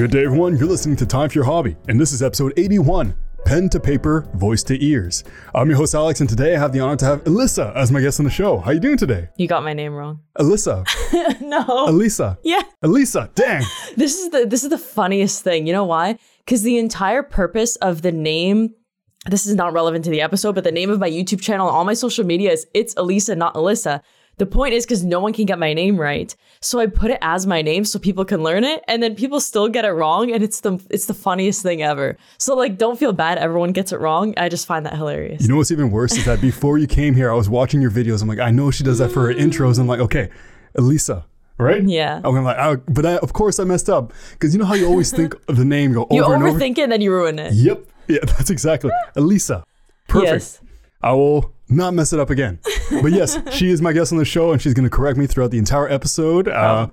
Good day, everyone. You're listening to Time for Your Hobby, and this is episode 81 Pen to Paper, Voice to Ears. I'm your host, Alex, and today I have the honor to have Alyssa as my guest on the show. How you doing today? You got my name wrong. Alyssa. no. Elisa. Yeah. Elisa. Dang. This is the this is the funniest thing. You know why? Because the entire purpose of the name this is not relevant to the episode, but the name of my YouTube channel, all my social media is it's Elisa, not Alyssa. The point is because no one can get my name right. So I put it as my name so people can learn it, and then people still get it wrong, and it's the it's the funniest thing ever. So like don't feel bad, everyone gets it wrong. I just find that hilarious. You know what's even worse is that before you came here, I was watching your videos. I'm like, I know she does that for her intros. I'm like, okay, Elisa. Right? Yeah. I'm like, I, but I, of course I messed up because you know how you always think of the name, go over you and over. You overthink it and then you ruin it. Yep. Yeah, that's exactly. Elisa. Perfect. Yes. I will not mess it up again. But yes, she is my guest on the show, and she's going to correct me throughout the entire episode. Uh,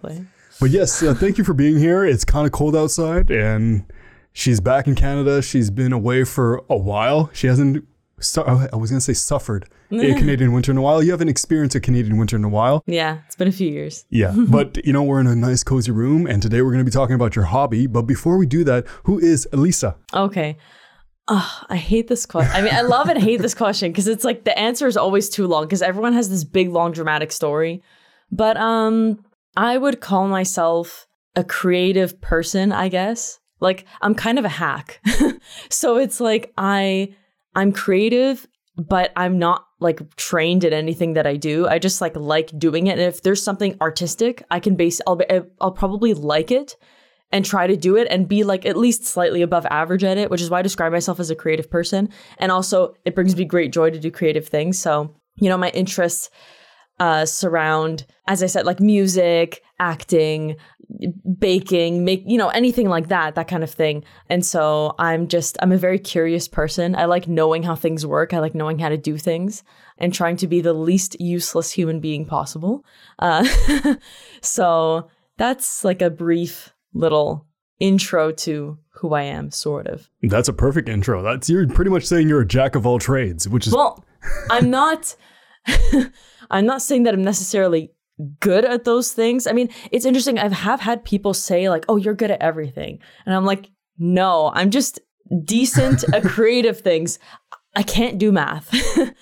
but yes, uh, thank you for being here. It's kind of cold outside, and she's back in Canada. She's been away for a while. She hasn't. Su- I was going to say suffered a Canadian winter in a while. You haven't experienced a Canadian winter in a while. Yeah, it's been a few years. Yeah, but you know we're in a nice cozy room, and today we're going to be talking about your hobby. But before we do that, who is Elisa? Okay. Oh, I hate this question. I mean, I love and hate this question because it's like the answer is always too long because everyone has this big, long, dramatic story. But um, I would call myself a creative person, I guess. Like I'm kind of a hack. so it's like I I'm creative, but I'm not like trained in anything that I do. I just like like doing it. And if there's something artistic, I can base I'll I'll probably like it and try to do it and be like at least slightly above average at it, which is why I describe myself as a creative person. And also, it brings me great joy to do creative things. So, you know, my interests uh, surround, as I said, like music, acting, baking, make, you know, anything like that, that kind of thing. And so I'm just, I'm a very curious person. I like knowing how things work, I like knowing how to do things and trying to be the least useless human being possible. Uh, so that's like a brief little intro to who I am, sort of. That's a perfect intro. That's you're pretty much saying you're a jack of all trades, which is Well, I'm not I'm not saying that I'm necessarily good at those things. I mean, it's interesting. I have had people say like, "Oh, you're good at everything." And I'm like, "No, I'm just decent at creative things. I can't do math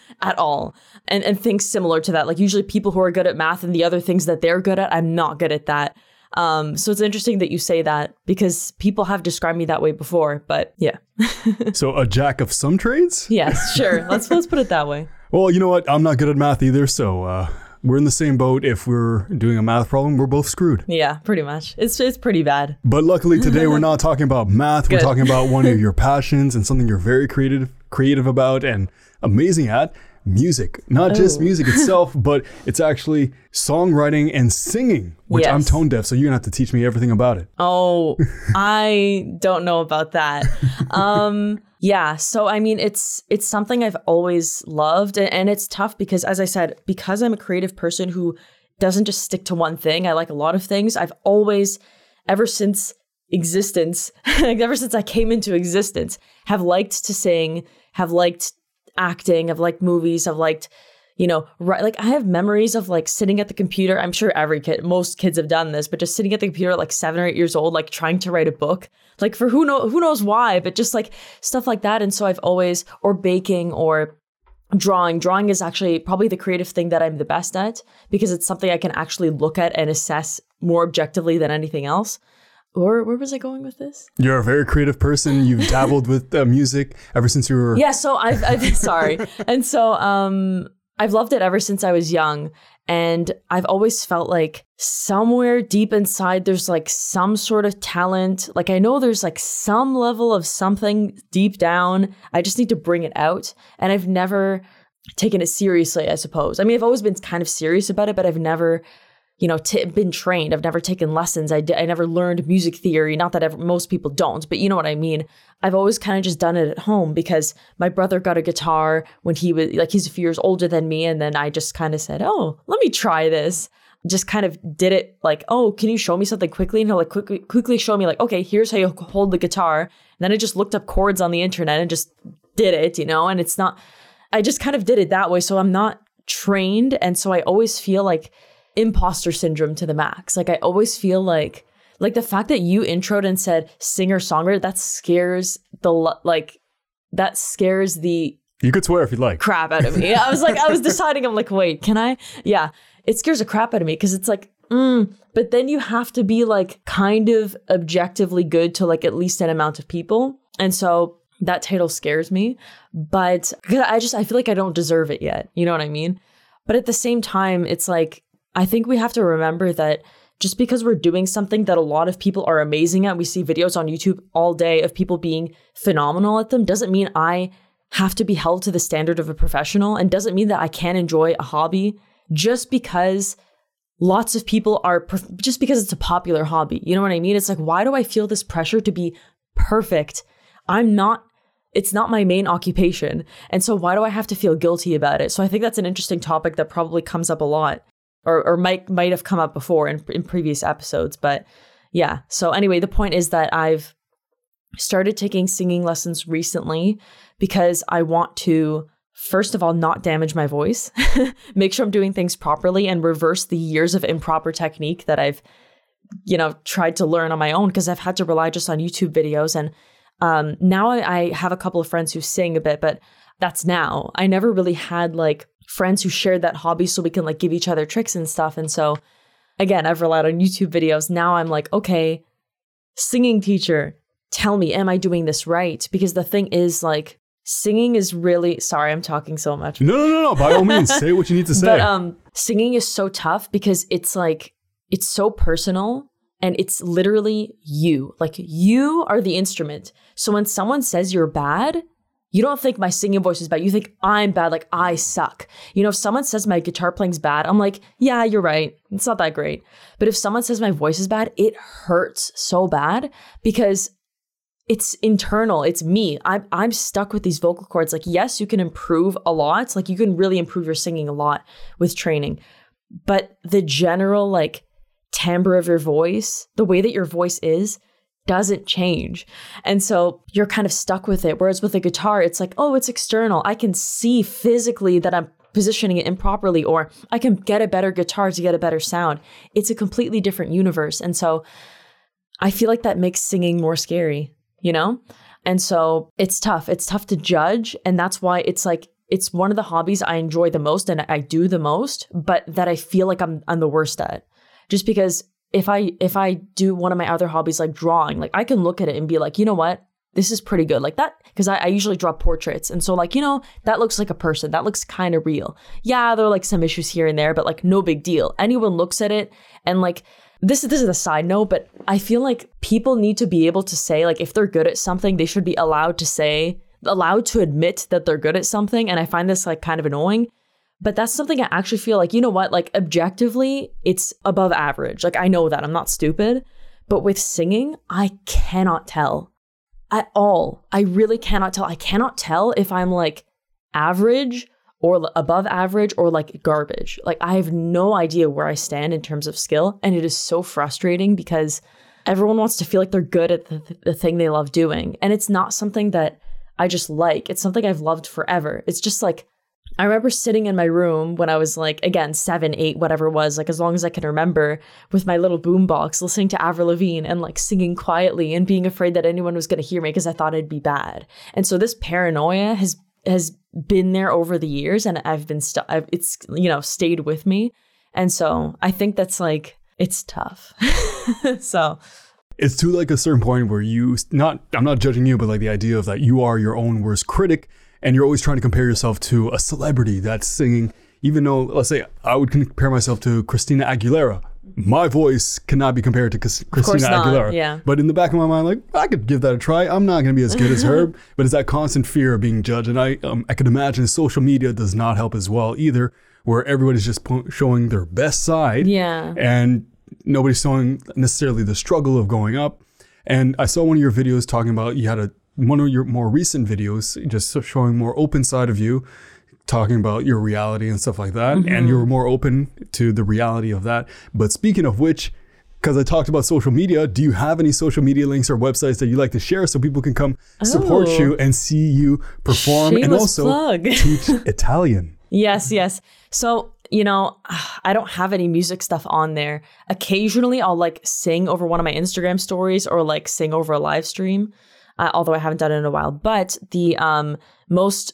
at all." And and things similar to that. Like usually people who are good at math and the other things that they're good at, I'm not good at that. Um, so it's interesting that you say that because people have described me that way before, but yeah. so a jack of some trades. yes, sure. Let's let's put it that way. Well, you know what? I'm not good at math either, so uh, we're in the same boat. If we're doing a math problem, we're both screwed. Yeah, pretty much. It's it's pretty bad. But luckily today we're not talking about math. We're talking about one of your passions and something you're very creative creative about and amazing at. Music. Not just Oh. music itself, but it's actually songwriting and singing, which I'm tone deaf, so you're gonna have to teach me everything about it. Oh, I don't know about that. Um, yeah, so I mean, it's it's something I've always loved, and, and it's tough because, as I said, because I'm a creative person who doesn't just stick to one thing. I like a lot of things. I've always, ever since existence, ever since I came into existence, have liked to sing, have liked acting, have liked movies, have liked you know, right, like I have memories of like sitting at the computer. I'm sure every kid, most kids have done this, but just sitting at the computer at like seven or eight years old, like trying to write a book, like for who know who knows why, but just like stuff like that. And so I've always or baking or drawing. Drawing is actually probably the creative thing that I'm the best at because it's something I can actually look at and assess more objectively than anything else. Or where was I going with this? You're a very creative person. You've dabbled with uh, music ever since you were Yeah, so I've, I've sorry. And so um I've loved it ever since I was young. And I've always felt like somewhere deep inside there's like some sort of talent. Like I know there's like some level of something deep down. I just need to bring it out. And I've never taken it seriously, I suppose. I mean, I've always been kind of serious about it, but I've never you know, t- been trained. I've never taken lessons. I, I never learned music theory. Not that ever, most people don't, but you know what I mean. I've always kind of just done it at home because my brother got a guitar when he was like, he's a few years older than me. And then I just kind of said, oh, let me try this. Just kind of did it like, oh, can you show me something quickly? And he'll like quickly, quickly show me like, okay, here's how you hold the guitar. And then I just looked up chords on the internet and just did it, you know, and it's not, I just kind of did it that way. So I'm not trained. And so I always feel like imposter syndrome to the max. Like I always feel like like the fact that you introed and said singer songwriter, that scares the like that scares the You could swear if you'd like. crap out of me. I was like, I was deciding, I'm like, wait, can I? Yeah, it scares the crap out of me because it's like, mm, but then you have to be like kind of objectively good to like at least an amount of people. And so that title scares me, but I just, I feel like I don't deserve it yet. You know what I mean? But at the same time, it's like, I think we have to remember that just because we're doing something that a lot of people are amazing at, we see videos on YouTube all day of people being phenomenal at them, doesn't mean I have to be held to the standard of a professional and doesn't mean that I can't enjoy a hobby just because lots of people are, just because it's a popular hobby. You know what I mean? It's like, why do I feel this pressure to be perfect? I'm not it's not my main occupation. And so why do I have to feel guilty about it? So I think that's an interesting topic that probably comes up a lot or, or might might have come up before in, in previous episodes. But yeah. So anyway, the point is that I've started taking singing lessons recently because I want to first of all not damage my voice, make sure I'm doing things properly and reverse the years of improper technique that I've you know tried to learn on my own because I've had to rely just on YouTube videos and um, now I, I have a couple of friends who sing a bit, but that's now. I never really had like friends who shared that hobby so we can like give each other tricks and stuff. And so again, I've relied on YouTube videos. Now I'm like, okay, singing teacher, tell me, am I doing this right? Because the thing is like singing is really sorry, I'm talking so much. No, no, no, no. By all means, say what you need to say. But um singing is so tough because it's like it's so personal and it's literally you. Like you are the instrument. So when someone says you're bad, you don't think my singing voice is bad. You think I'm bad, like I suck. You know, if someone says my guitar playing's bad, I'm like, yeah, you're right. It's not that great. But if someone says my voice is bad, it hurts so bad because it's internal. It's me. I'm I'm stuck with these vocal cords. Like, yes, you can improve a lot. Like you can really improve your singing a lot with training. But the general like timbre of your voice, the way that your voice is, doesn't change. And so you're kind of stuck with it. Whereas with a guitar, it's like, oh, it's external. I can see physically that I'm positioning it improperly, or I can get a better guitar to get a better sound. It's a completely different universe. And so I feel like that makes singing more scary, you know? And so it's tough. It's tough to judge. And that's why it's like, it's one of the hobbies I enjoy the most and I do the most, but that I feel like I'm I'm the worst at. Just because if I if I do one of my other hobbies like drawing, like I can look at it and be like, you know what? This is pretty good. Like that, because I, I usually draw portraits. And so like, you know, that looks like a person. That looks kind of real. Yeah, there are like some issues here and there, but like no big deal. Anyone looks at it and like this is this is a side note, but I feel like people need to be able to say, like, if they're good at something, they should be allowed to say, allowed to admit that they're good at something. And I find this like kind of annoying. But that's something I actually feel like, you know what, like objectively, it's above average. Like I know that I'm not stupid. But with singing, I cannot tell at all. I really cannot tell. I cannot tell if I'm like average or above average or like garbage. Like I have no idea where I stand in terms of skill. And it is so frustrating because everyone wants to feel like they're good at the, the thing they love doing. And it's not something that I just like. It's something I've loved forever. It's just like, I remember sitting in my room when I was like, again, seven, eight, whatever it was, like as long as I can remember, with my little boombox, listening to Avril Lavigne and like singing quietly and being afraid that anyone was going to hear me because I thought I'd be bad. And so this paranoia has has been there over the years, and I've been stu- I've, it's you know stayed with me, and so I think that's like it's tough. so it's to like a certain point where you not I'm not judging you, but like the idea of that you are your own worst critic and you're always trying to compare yourself to a celebrity that's singing, even though let's say I would compare myself to Christina Aguilera. My voice cannot be compared to Chris- Christina not, Aguilera. yeah. But in the back of my mind, like I could give that a try. I'm not going to be as good as her, but it's that constant fear of being judged, and I um, I can imagine social media does not help as well either, where everybody's just po- showing their best side yeah, and nobody's showing necessarily the struggle of going up. And I saw one of your videos talking about you had a one of your more recent videos just showing more open side of you, talking about your reality and stuff like that, and mm-hmm. you were more open to the reality of that. But speaking of which. Because I talked about social media, do you have any social media links or websites that you like to share so people can come support Oh. you and see you perform and also teach Italian? Yes, yes. So you know, I don't have any music stuff on there. Occasionally, I'll like sing over one of my Instagram stories or like sing over a live stream, uh, although I haven't done it in a while. But the um, most,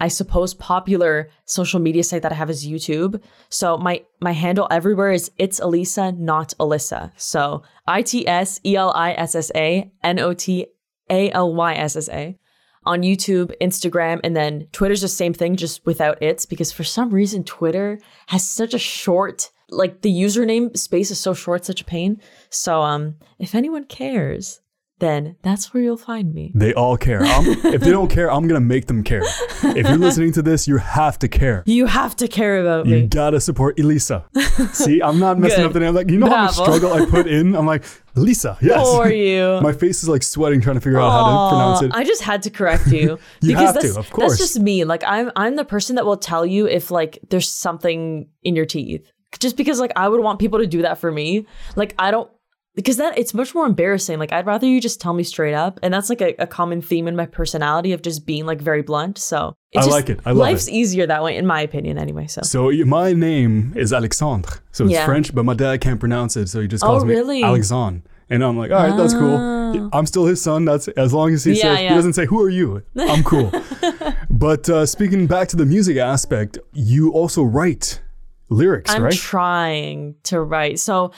I suppose, popular social media site that I have is YouTube. So my my handle everywhere is it's Elisa, not Alyssa. So I T S E L I S S A N O T A L Y S S A on YouTube, Instagram, and then Twitter's the same thing, just without it's because for some reason Twitter has such a short, like the username space is so short, such a pain. So um, if anyone cares, then that's where you'll find me. They all care. If they don't care, I'm gonna make them care. If you're listening to this, you have to care. You have to care about You me. gotta support Elisa. See, I'm not messing Good. up the name. Like, you know how much struggle I put in? I'm like, Lisa, yes. For you. My face is like sweating trying to figure out how to pronounce it. I just had to correct you. You because have to, that's, of course. That's just me. Like I'm I'm the person that will tell you if like there's something in your teeth. Just because like I would want people to do that for me. Like I don't because that it's much more embarrassing. Like I'd rather you just tell me straight up. And that's like a, a common theme in my personality of just being like very blunt. So I just- like it. I love life's it. easier that way, in my opinion, anyway. So So my name is Alexandre. So it's Yeah. French, but my dad can't pronounce it, so he just Oh, calls me really? Alexandre. And I'm like, all right, that's Ah. cool. I'm still his son. That's as long as he Yeah, says he doesn't say who are you. I'm cool. but uh, speaking back to the music aspect, you also write lyrics, right? I'm trying to write. So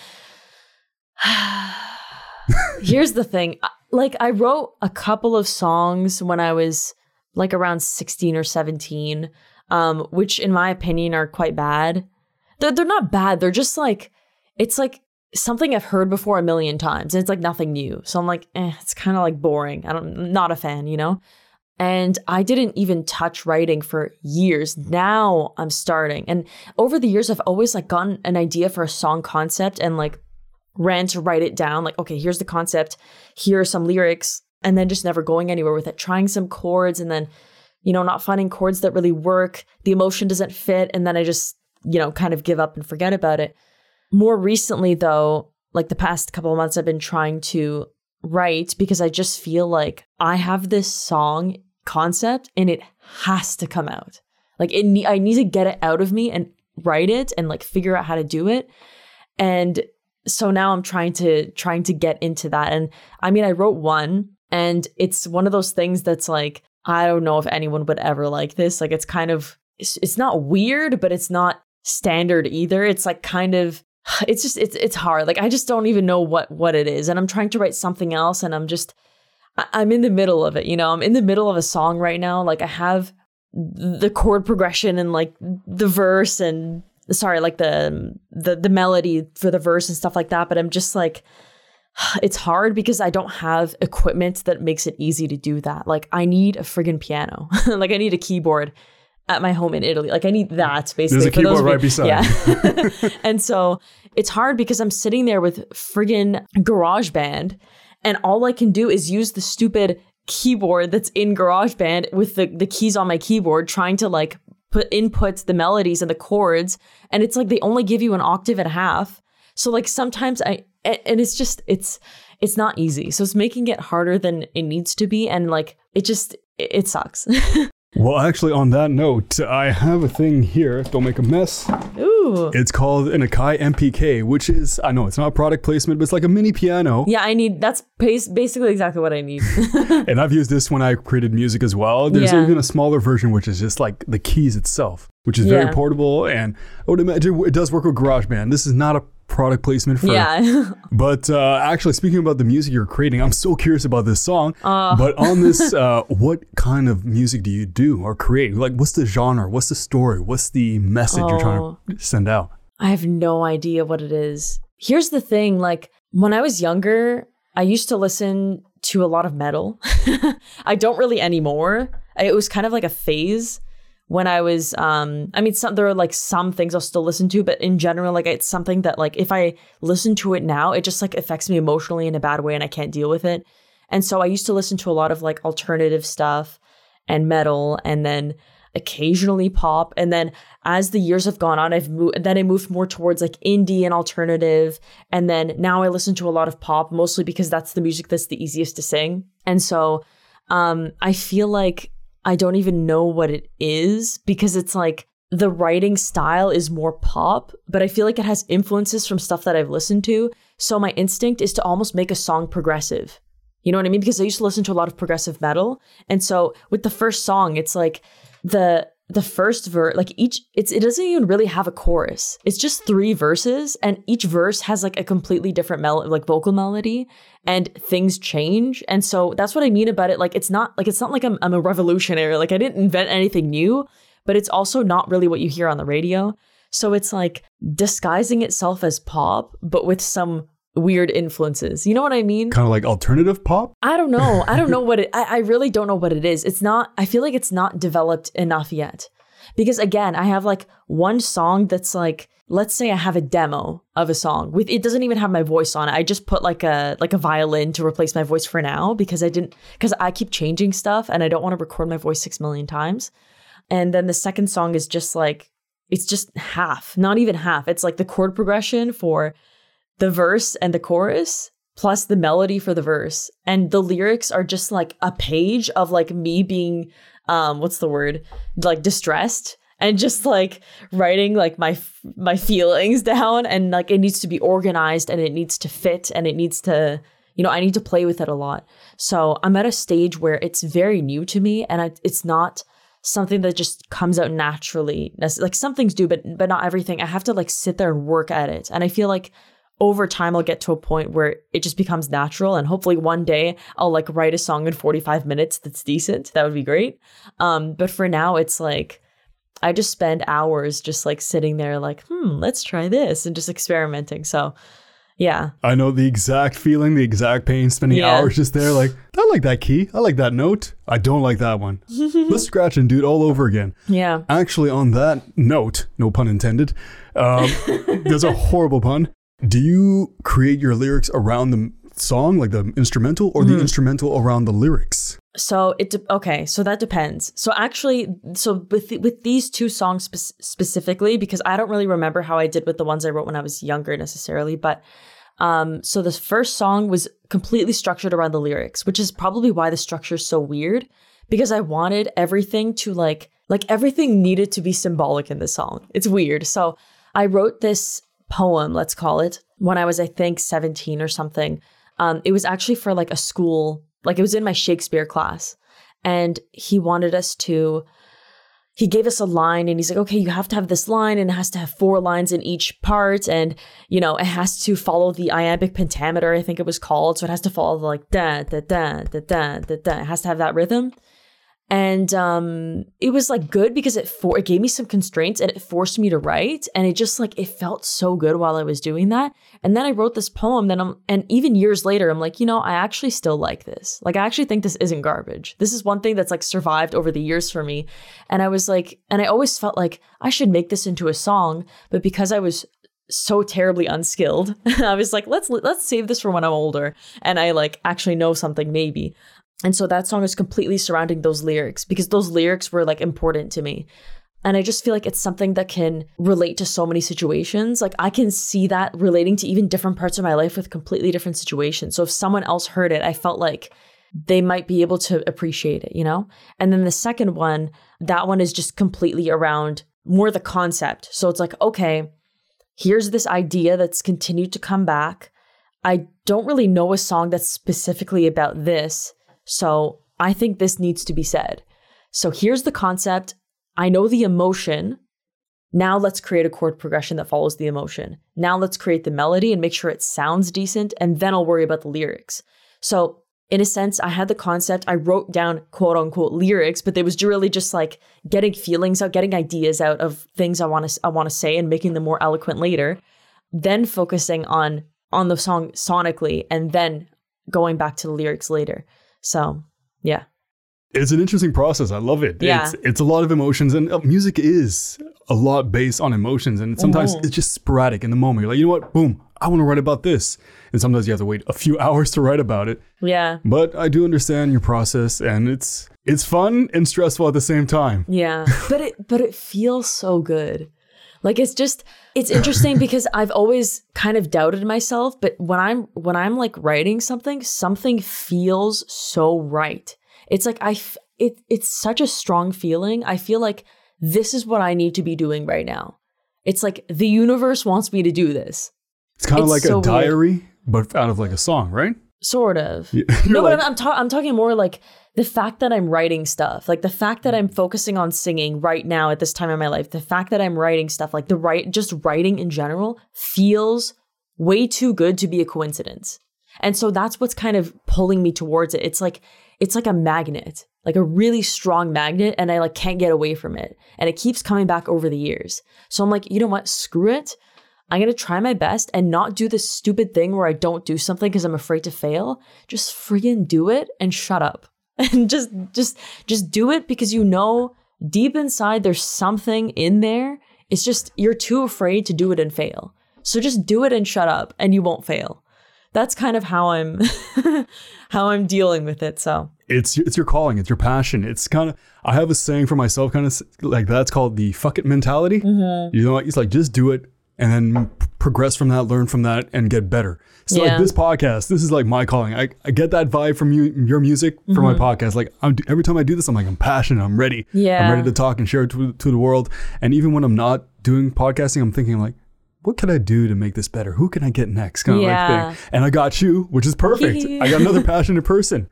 here's the thing. Like I wrote a couple of songs when I was like around 16 or 17, um, which in my opinion are quite bad. They're, they're not bad. They're just like, it's like something I've heard before a million times. And it's like nothing new. So I'm like, eh, it's kind of like boring. I don't, not a fan, you know? And I didn't even touch writing for years. Now I'm starting. And over the years, I've always like gotten an idea for a song concept and like ran to write it down. Like, okay, here's the concept. Here are some lyrics. And then just never going anywhere with it, trying some chords and then, you know, not finding chords that really work. The emotion doesn't fit. And then I just, you know, kind of give up and forget about it. More recently, though, like the past couple of months, I've been trying to write because I just feel like I have this song concept and it has to come out. Like it, I need to get it out of me and write it and like figure out how to do it. And so now I'm trying to trying to get into that. And I mean, I wrote one, and it's one of those things that's like I don't know if anyone would ever like this. Like it's kind of it's, it's not weird, but it's not standard either. It's like kind of it's just it's it's hard. Like I just don't even know what what it is, and I'm trying to write something else, and I'm just I'm in the middle of it. You know, I'm in the middle of a song right now. Like I have the chord progression and like the verse and sorry, like the the the melody for the verse and stuff like that. But I'm just like it's hard because I don't have equipment that makes it easy to do that. Like I need a friggin' piano. like I need a keyboard at my home in Italy. Like I need that basically. There's a keyboard right beside Yeah. and so it's hard because I'm sitting there with friggin' GarageBand and all I can do is use the stupid keyboard that's in GarageBand with the, the keys on my keyboard trying to like put input the melodies and the chords and it's like they only give you an octave and a half. So like sometimes i and it's just it's it's not easy. So it's making it harder than it needs to be and like it just it, it sucks. Well, actually, on that note, I have a thing here. Don't make a mess. Ooh. It's called an Akai MPK, which is, I know it's not a product placement, but it's like a mini piano. Yeah, I need that's basically exactly what I need. And I've used this when I created music as well. There's Yeah. even a smaller version, which is just like the keys itself, which is very portable. And I would imagine it does work with GarageBand. This is not a product placement for yeah. But uh, actually, speaking about the music you're creating, I'm so curious about this song. Uh. but on this, uh, what kind of music do you do or create? Like, what's the genre? What's the story? What's the message you're trying to send out? I have no idea what it is. Here's the thing like when I was younger, I used to listen to a lot of metal. I don't really anymore. It was kind of like a phase when I was um I mean some there are like some things I'll still listen to, but in general like it's something that like if I listen to it now, it just like affects me emotionally in a bad way and I can't deal with it. And so I used to listen to a lot of like alternative stuff and metal and then occasionally pop and then as the years have gone on I've moved then I moved more towards like indie and alternative and then now I listen to a lot of pop mostly because that's the music that's the easiest to sing. And so um I feel like I don't even know what it is because it's like the writing style is more pop, but I feel like it has influences from stuff that I've listened to. So my instinct is to almost make a song progressive. You know what I mean? Because I used to listen to a lot of progressive metal. And so with the first song, it's like the the first verse like each it's it doesn't even really have a chorus. It's just three verses and each verse has like a completely different mel like vocal melody and things change. And so that's what i mean about it. Like it's not like it's not like i'm, I'm a revolutionary. Like i didn't invent anything new but it's also not really what you hear on the radio. So it's like disguising itself as pop but with some weird influences. You know what I mean? Kind of like alternative pop? I don't know. I don't know what it I, I really don't know what it is. It's not I feel like it's not developed enough yet. Because again, I have like one song that's like let's say I have a demo of a song with it doesn't even have my voice on it. I just put like a like a violin to replace my voice for now because I didn't because I keep changing stuff and I don't want to record my voice 6 million times. And then the second song is just like it's just half, not even half. It's like the chord progression for the verse and the chorus plus the melody for the verse. And the lyrics are just like a page of like me being um what's the word? Like distressed and just like writing like my my feelings down. And like it needs to be organized and it needs to fit and it needs to you know I need to play with it a lot. So I'm at a stage where it's very new to me and I, it's not something that just comes out naturally. Like some things do but but not everything. I have to like sit there and work at it. And I feel like over time I'll get to a point where it just becomes natural and hopefully one day I'll like write a song in 45 minutes that's decent. That would be great. Um but for now it's like I just spend hours just like sitting there like, "Hmm, let's try this" and just experimenting. So, yeah. I know the exact feeling, the exact pain spending Yeah. hours just there like, I like that key. I like that note. I don't like that one. Let's scratch and do it all over again. Yeah. Actually, on that note, no pun intended, um, there's a horrible pun. Do you create your lyrics around the song, like the instrumental, or Mm-hmm. the instrumental around the lyrics? So it de- okay. So that depends. So actually, so with with these two songs spe- specifically, because I don't really remember how I did with the ones I wrote when I was younger necessarily, but um, so the first song was completely structured around the lyrics, which is probably why the structure is so weird, because I wanted everything to like like everything needed to be symbolic in this song. It's weird. So I wrote this poem, let's call it, when I was I think 17 or something. Um, it was actually for like a school, like it was in my Shakespeare class. And he wanted us to, he gave us a line and he's like, okay, you have to have this line and it has to have four lines in each part. And, you know, it has to follow the iambic pentameter, I think it was called. So it has to follow the like da, da, da, da, da, da, da. It has to have that rhythm. And um, it was like good because it for it gave me some constraints and it forced me to write. And it just like it felt so good while I was doing that. And then I wrote this poem. Then I'm and even years later, I'm like, you know, I actually still like this. Like I actually think this isn't garbage. This is one thing that's like survived over the years for me. And I was like, and I always felt like I should make this into a song, but because I was so terribly unskilled, I was like, let's let's save this for when I'm older and I like actually know something maybe. And so that song is completely surrounding those lyrics because those lyrics were like important to me. And I just feel like it's something that can relate to so many situations. Like I can see that relating to even different parts of my life with completely different situations. So if someone else heard it, I felt like they might be able to appreciate it, you know? And then the second one, that one is just completely around more the concept. So it's like, okay, here's this idea that's continued to come back. I don't really know a song that's specifically about this. So I think this needs to be said. So here's the concept. I know the emotion. Now let's create a chord progression that follows the emotion. Now let's create the melody and make sure it sounds decent, and then I'll worry about the lyrics. So, in a sense, I had the concept, I wrote down quote unquote lyrics, but it was really just like getting feelings out, getting ideas out of things I want to I want to say and making them more eloquent later. Then focusing on on the song sonically and then going back to the lyrics later. So, yeah. It's an interesting process. I love it. Yeah. It's, it's a lot of emotions, and uh, music is a lot based on emotions. And sometimes Mhm. it's just sporadic in the moment. You're like, you know what? Boom, I want to write about this. And sometimes you have to wait a few hours to write about it. Yeah. But I do understand your process, and it's it's fun and stressful at the same time. Yeah. but it but it feels so good. Like it's just it's interesting because I've always kind of doubted myself, but when I'm when I'm like writing something, something feels so right. It's like I f- it it's such a strong feeling. I feel like this is what I need to be doing right now. It's like the universe wants me to do this. It's kind of like so a weird. diary, but out of like a song, right? Sort of. You're no, like- but I'm I'm, ta- I'm talking more like the fact that I'm writing stuff, like the fact that I'm mm. focusing on singing right now at this time in my life, the fact that I'm writing stuff, like the right, just writing in general feels way too good to be a coincidence. And so that's what's kind of pulling me towards it. It's like, it's like a magnet, like a really strong magnet, and I like can't get away from it. And it keeps coming back over the years. So I'm like, you know what? Screw it. I'm going to try my best and not do this stupid thing where I don't do something because I'm afraid to fail. Just friggin' do it and shut up. And just just just do it because you know deep inside there's something in there. It's just you're too afraid to do it and fail. So just do it and shut up and you won't fail. That's kind of how I'm how I'm dealing with it. So it's it's your calling, it's your passion. It's kind of I have a saying for myself, kind of like that's called the fuck it mentality. Mm-hmm. You know, it's like just do it and then progress from that, learn from that, and get better. So Yeah. like this podcast, this is like my calling. I, I get that vibe from you, your music, from Mm-hmm. my podcast. Like I'm, every time I do this, I'm like I'm passionate, I'm ready, Yeah. I'm ready to talk and share it to, to the world. And even when I'm not doing podcasting, I'm thinking like. What can I do to make this better? Who can I get next? Kind of Yeah. like thing. And I got you, which is perfect. I got another passionate person,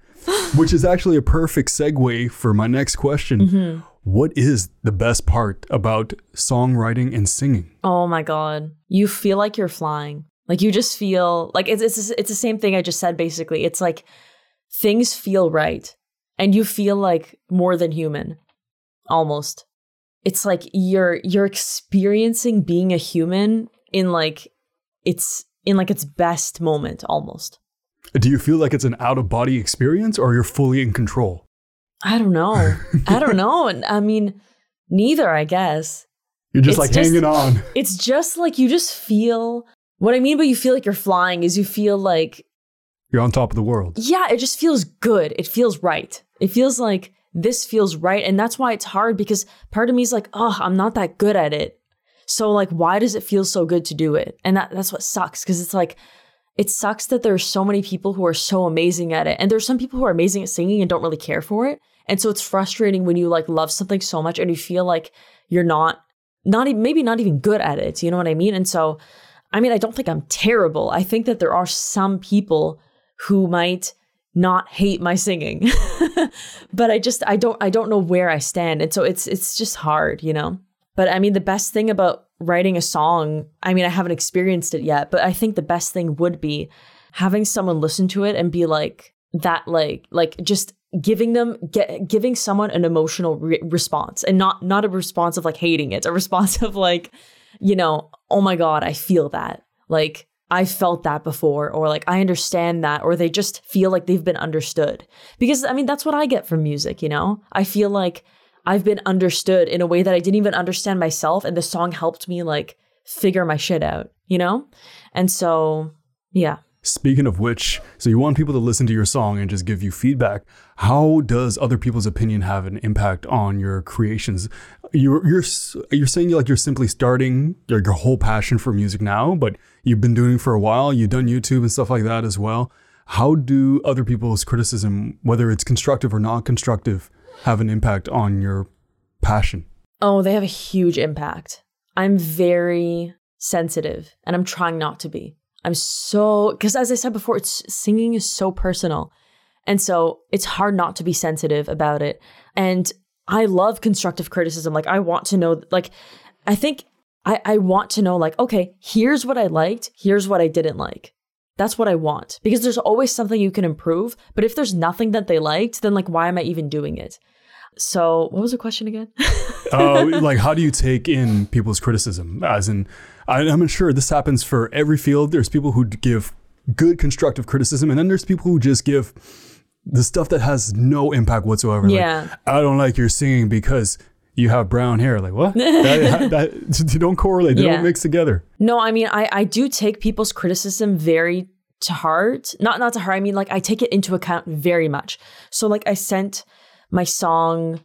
which is actually a perfect segue for my next question. Mm-hmm. What is the best part about songwriting and singing? Oh my god. You feel like you're flying. Like you just feel like it's it's it's the same thing I just said basically. It's like things feel right and you feel like more than human. Almost. It's like you're you're experiencing being a human in like it's in like its best moment almost. Do you feel like it's an out of body experience or you're fully in control? I don't know. I don't know. And I mean neither, I guess. You're just It's like just- hanging on. It's just like you just feel what I mean by you feel like you're flying is you feel like You're on top of the world. yeah, it just feels good. It feels right. It feels like this feels right. And that's why it's hard because part of me is like, oh, I'm not that good at it. So like, why does it feel so good to do it? And that, that's what sucks because it's like, it sucks that there's so many people who are so amazing at it. And there's some people who are amazing at singing and don't really care for it. And so it's frustrating when you like love something so much and you feel like you're not, not e- maybe not even good at it. You know what I mean? And so, I mean, I don't think I'm terrible. I think that there are some people who might not hate my singing but i just i don't i don't know where i stand and so it's it's just hard you know but i mean the best thing about writing a song i mean i haven't experienced it yet but i think the best thing would be having someone listen to it and be like that like like just giving them get giving someone an emotional re- response and not not a response of like hating it a response of like you know oh my god i feel that like I felt that before, or like I understand that, or they just feel like they've been understood. Because I mean, that's what I get from music, you know? I feel like I've been understood in a way that I didn't even understand myself, and the song helped me like figure my shit out, you know? And so, yeah. Speaking of which, so you want people to listen to your song and just give you feedback. How does other people's opinion have an impact on your creations? You're you're you're saying like you're simply starting your, your whole passion for music now, but you've been doing it for a while. You've done YouTube and stuff like that as well. How do other people's criticism, whether it's constructive or not constructive, have an impact on your passion? Oh, they have a huge impact. I'm very sensitive and I'm trying not to be. I'm so, because as I said before, it's singing is so personal. And so it's hard not to be sensitive about it. And I love constructive criticism. Like, I want to know, like, I think I, I want to know, like, okay, here's what I liked, here's what I didn't like. That's what I want because there's always something you can improve. But if there's nothing that they liked, then like, why am I even doing it? So, what was the question again? uh, like how do you take in people's criticism as in I, i'm sure this happens for every field there's people who give good constructive criticism and then there's people who just give the stuff that has no impact whatsoever Like, Yeah. i don't like your singing because you have brown hair like what that, that, they don't correlate they Yeah. don't mix together No, I mean, I, I do take people's criticism very to heart. Not not to heart. I mean, like I take it into account very much. So like I sent my song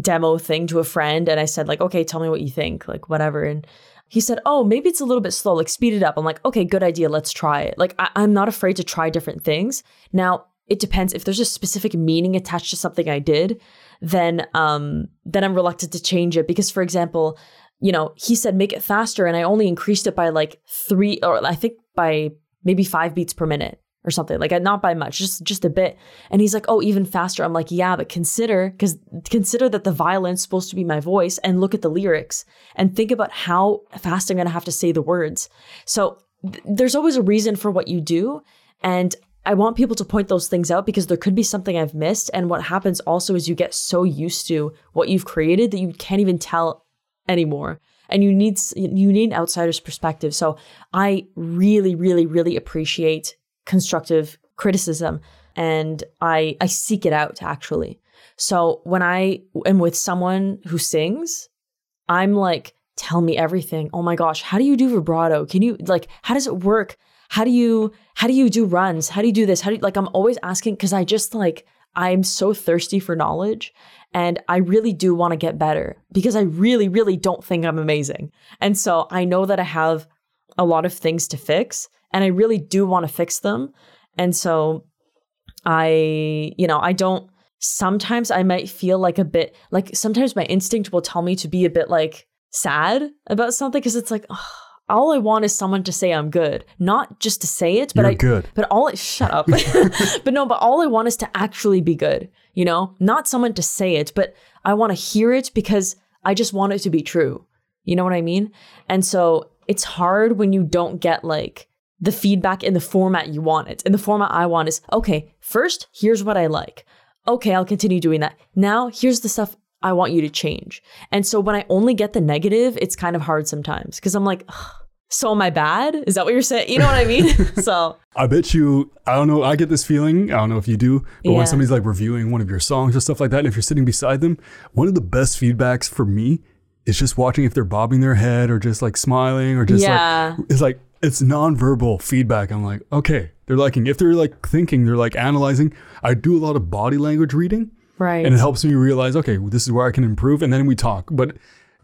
demo thing to a friend and I said like, okay, tell me what you think, like whatever. And he said, oh, maybe it's a little bit slow. Like speed it up. I'm like, okay, good idea. Let's try it. Like I, I'm not afraid to try different things. Now it depends if there's a specific meaning attached to something I did, then um then I'm reluctant to change it because for example, you know, he said make it faster and I only increased it by like 3 or I think by maybe 5 beats per minute or something like uh, not by much just just a bit. And he's like oh even faster. I'm like yeah but consider because consider that the violin's supposed to be my voice and look at the lyrics and think about how fast i'm going to have to say the words. So th- there's always a reason for what you do and i want people to point those things out because there could be something i've missed and what happens also is you get so used to what you've created that you can't even tell anymore and you need you need an outsider's perspective. So i really really really appreciate constructive criticism and I I seek it out actually. So when I am with someone who sings, I'm like, tell me everything. Oh my gosh, how do you do vibrato? Can you like how does it work? How do you how do you do runs? How do you do this? How do you like I'm always asking because I just like I'm so thirsty for knowledge and I really do want to get better because I really, really don't think I'm amazing. And so I know that I have a lot of things to fix and I really do want to fix them. And so I, you know, I don't sometimes I might feel like a bit like sometimes my instinct will tell me to be a bit like sad about something because it's like oh, all I want is someone to say I'm good, not just to say it, but You're I good. But all it shut up. but no, but all I want is to actually be good, you know? Not someone to say it, but I want to hear it because I just want it to be true. You know what I mean? And so it's hard when you don't get like the feedback in the format you want it. And the format I want is okay, first, here's what I like. Okay, I'll continue doing that. Now, here's the stuff I want you to change. And so when I only get the negative, it's kind of hard sometimes because I'm like, so am I bad? Is that what you're saying? You know what I mean? so I bet you, I don't know, I get this feeling, I don't know if you do, but Yeah. when somebody's like reviewing one of your songs or stuff like that, and if you're sitting beside them, one of the best feedbacks for me is just watching if they're bobbing their head or just like smiling or just Yeah. like, it's like, it's nonverbal feedback. I'm like, okay, they're liking, if they're like thinking, they're like analyzing. I do a lot of body language reading right. and it helps me realize, okay, this is where I can improve. And then we talk. But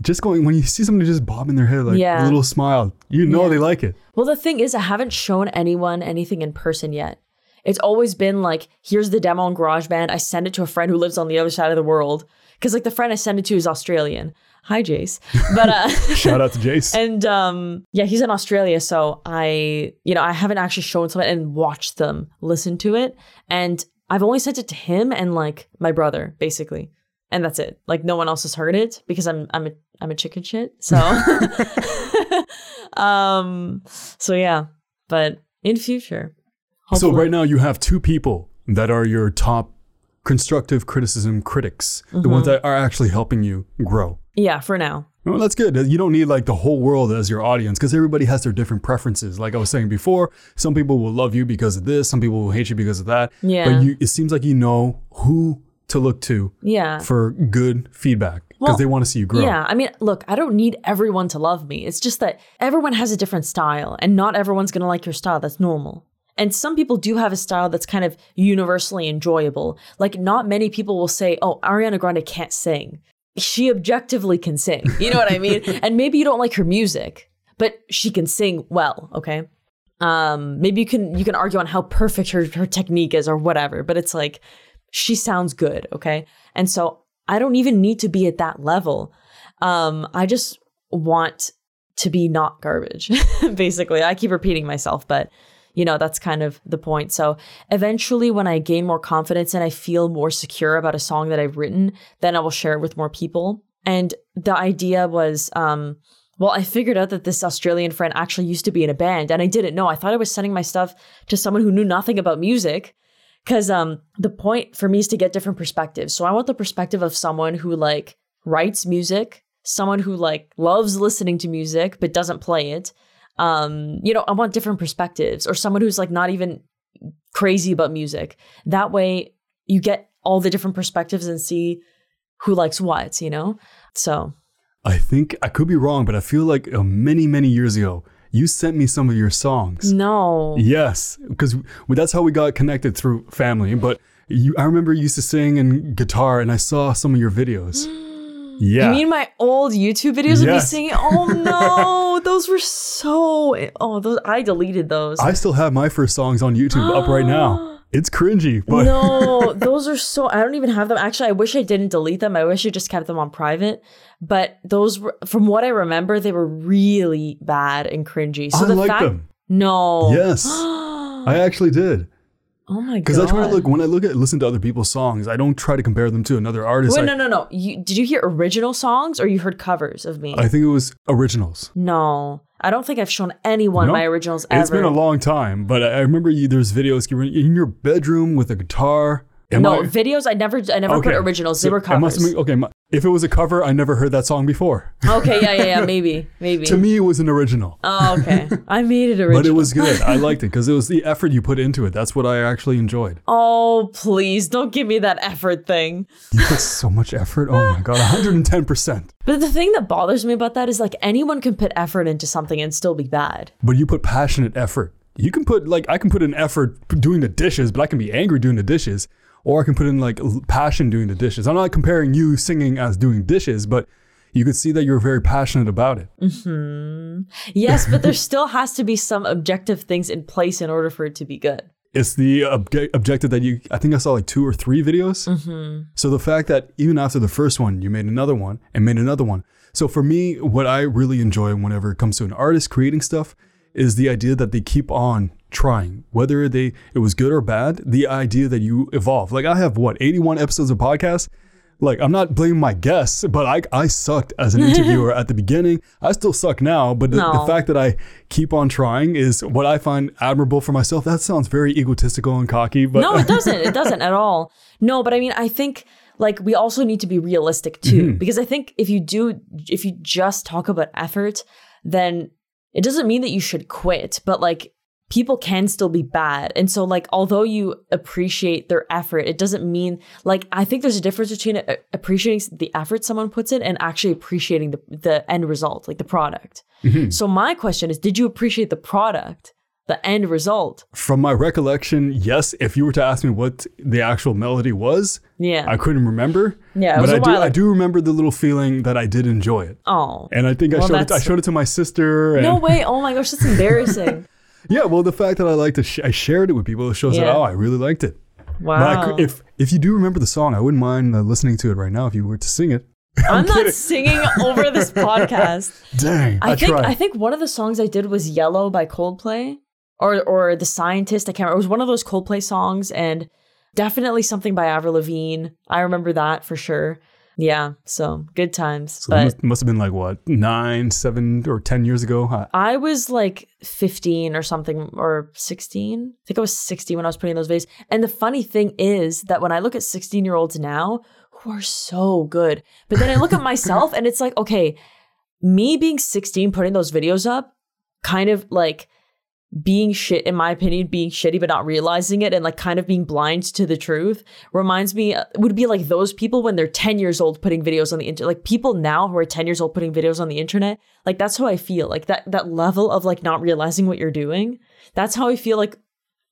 just going, when you see somebody just bobbing their head, like Yeah. a little smile, you know Yeah. they like it. Well, the thing is, I haven't shown anyone anything in person yet. It's always been like, here's the demo on GarageBand. I send it to a friend who lives on the other side of the world. Because, like, the friend I send it to is Australian. Hi, Jace. But, uh, Shout out to Jace. and, um, yeah, he's in Australia. So I, you know, I haven't actually shown someone and watched them listen to it. And I've only sent it to him and, like, my brother, basically. And that's it. Like, no one else has heard it because I'm, I'm a, I'm a chicken shit. So, um, so yeah, but in future, So right now you have two people that are your top constructive criticism critics, the ones Mm-hmm. that are actually helping you grow. Yeah, for now, Well, that's good. You don't need like the whole world as your audience because everybody has their different preferences. Like I was saying before, some people will love you because of this, some people will hate you because of that. Yeah. But you, it seems like you know who to look to yeah. for good feedback because Well, they want to see you grow. Yeah, I mean, look, I don't need everyone to love me. It's just that everyone has a different style, and not everyone's gonna like your style. That's normal. And some people do have a style that's kind of universally enjoyable. Like, not many people will say, oh, Ariana Grande can't sing. She objectively can sing. You know what I mean? and maybe you don't like her music, but she can sing well, okay? Um, maybe you can you can argue on how perfect her, her technique is or whatever, but it's like she sounds good, okay? And so I don't even need to be at that level. Um, I just want to be not garbage, basically. I keep repeating myself, but you know, that's kind of the point. So eventually, when I gain more confidence and I feel more secure about a song that I've written, then I will share it with more people. And the idea was, um, well, I figured out that this Australian friend actually used to be in a band, and I didn't know. I thought I was sending my stuff to someone who knew nothing about music. Because um, the point for me is to get different perspectives. So I want the perspective of someone who like writes music, someone who like loves listening to music but doesn't play it. Um, you know, I want different perspectives, or someone who's like not even crazy about music. That way, you get all the different perspectives and see who likes what. You know, so I think I could be wrong, but I feel like uh, many, many years ago, you sent me some of your songs. no, Yes, because that's how we got connected through family. But you, I remember you used to sing and guitar, and I saw some of your videos. Yeah, You mean my old YouTube videos of me singing? Oh no, those were so. Oh, those I deleted those. I still have my first songs on YouTube up right now. It's cringy, but no, those are so. I don't even have them. Actually, I wish I didn't delete them. I wish I just kept them on private. But those, were, from what I remember, they were really bad and cringy. So I the like fact, them. no, Yes, I actually did. Oh my god, Because I try to look when I look at listen to other people's songs, I don't try to compare them to another artist. Wait, I, no, no, no. You, did you hear original songs or you heard covers of me? I think it was originals. no, I don't think I've shown anyone my originals ever. It's been a long time, but I I remember you, there's videos you were in your bedroom with a guitar. Am no I- videos. I never, I never put originals. They So were covers. been- okay, my- if it was a cover, I never heard that song before. okay, yeah, yeah, yeah. Maybe, maybe. to me, it was an original, oh, okay. I made it original. but it was good. I liked it because it was the effort you put into it. That's what I actually enjoyed. Oh, please don't give me that effort thing. You put so much effort. Oh my god, 110 percent. But the thing that bothers me about that is like anyone can put effort into something and still be bad. But you put passionate effort. You can put like I can put an effort doing the dishes, but I can be angry doing the dishes, or I can put in like passion doing the dishes. I'm not comparing you singing as doing dishes, but you could see that you're very passionate about it. Yes, but there still has to be some objective things in place in order for it to be good. It's the obje- objective that you. I think I saw like two or three videos. Mm-hmm. So the fact that even after the first one, you made another one and made another one. So for me, what I really enjoy whenever it comes to an artist creating stuff is the idea that they keep on trying, whether they it was good or bad. The idea that you evolve. Like I have what 81 episodes of podcasts. Like I'm not blaming my guests, but I I sucked as an interviewer at the beginning. I still suck now, but the, the fact that I keep on trying is what I find admirable for myself. That sounds very egotistical and cocky, but No, it doesn't. It doesn't at all. No, but I mean, I think like we also need to be realistic too, mm-hmm. because I think if you do, if you just talk about effort, then it doesn't mean that you should quit, but like people can still be bad. And so, like, although you appreciate their effort, it doesn't mean like I think there's a difference between uh, appreciating the effort someone puts in and actually appreciating the, the end result, like the product. So, my question is Did you appreciate the product, the end result? from my recollection, yes. If you were to ask me what the actual melody was, Yeah. I couldn't remember. Yeah, but I do. I do remember the little feeling that I did enjoy it, oh. and I think I showed it. I showed it to my sister. And No way. Oh my gosh, that's embarrassing. Yeah, well, the fact that I like to, sh- I shared it with people, it shows that oh, I really liked it. Wow. But I could, if if you do remember the song, I wouldn't mind uh, listening to it right now if you were to sing it. I'm, not singing over this podcast. Dang, I, I think tried. I think one of the songs I did was Yellow by Coldplay or or The Scientist. I can't remember. It was one of those Coldplay songs and definitely something by Avril Lavigne. I remember that for sure. Yeah, so good times. so but must, must have been like what nine, seven, or ten years ago. Uh, I was like 15 or something or 16. I think I was 16 when I was putting those videos. And the funny thing is that when I look at 16 year olds now who are so good, but then I look at myself and it's like, okay, me being 16 putting those videos up, kind of like being shit, in my opinion, being shitty but not realizing it and like kind of being blind to the truth reminds me, uh, would be like those people when they're 10 years old putting videos on the internet. Like people now who are 10 years old putting videos on the internet, like that's how I feel. Like that, that level of like not realizing what you're doing. That's how I feel like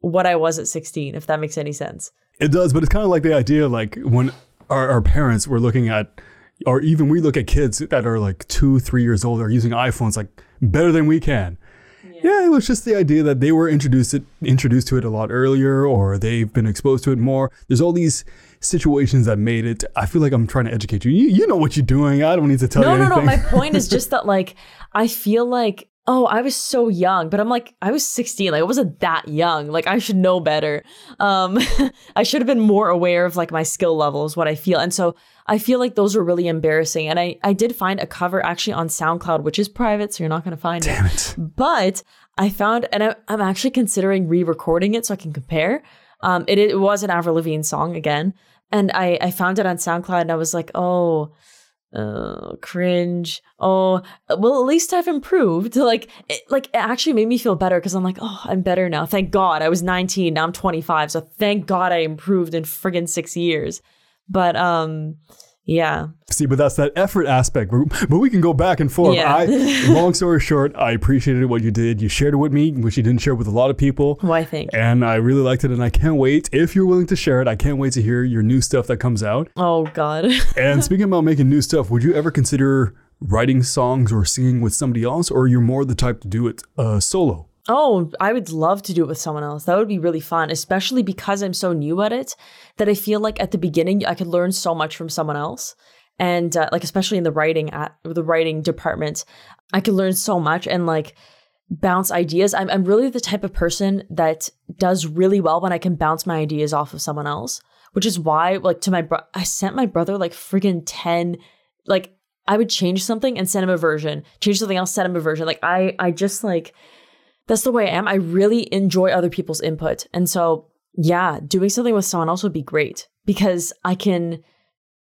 what I was at 16, if that makes any sense. It does, but it's kind of like the idea like when our, our parents were looking at, or even we look at kids that are like two, three years old are using iPhones like better than we can. Yeah. it was just the idea that they were introduced it, introduced to it a lot earlier, or they've been exposed to it more. There's all these situations that made it. I feel like I'm trying to educate you. You, you know what you're doing. I don't need to tell No, you no, anything. no. My point is just that like I feel like oh, I was so young, but I'm like I was 16. Like I wasn't that young. Like I should know better. Um I should have been more aware of like my skill levels, what I feel. And so I feel like those were really embarrassing. And I I did find a cover actually on SoundCloud, which is private, so you're not going to find Damn it. it. But I found, and I, I'm actually considering re-recording it so I can compare. Um, it, it was an Avril Lavigne song again, and I I found it on SoundCloud, and I was like, oh, uh, cringe. Oh, well, at least I've improved. Like, it, like it actually made me feel better because I'm like, oh, I'm better now. Thank God. I was 19, now I'm 25, so thank God I improved in friggin' six years. But um, yeah, See, but that's that effort aspect. But we can go back and forth. Yeah. I, long story short, I appreciated what you did. You shared it with me, which you didn't share with a lot of people. who I think. And I really liked it, and I can't wait. If you're willing to share it, I can't wait to hear your new stuff that comes out. Oh God. And speaking about making new stuff, would you ever consider writing songs or singing with somebody else, or you're more the type to do it uh, solo? Oh, I would love to do it with someone else. That would be really fun, especially because I'm so new at it that I feel like at the beginning I could learn so much from someone else. And uh, like especially in the writing at the writing department, I could learn so much and like bounce ideas. I'm I'm really the type of person that does really well when I can bounce my ideas off of someone else, which is why like to my bro- I sent my brother like freaking 10 like I would change something and send him a version, change something else, send him a version. Like I I just like that's the way I am. I really enjoy other people's input. And so, yeah, doing something with someone else would be great because I can,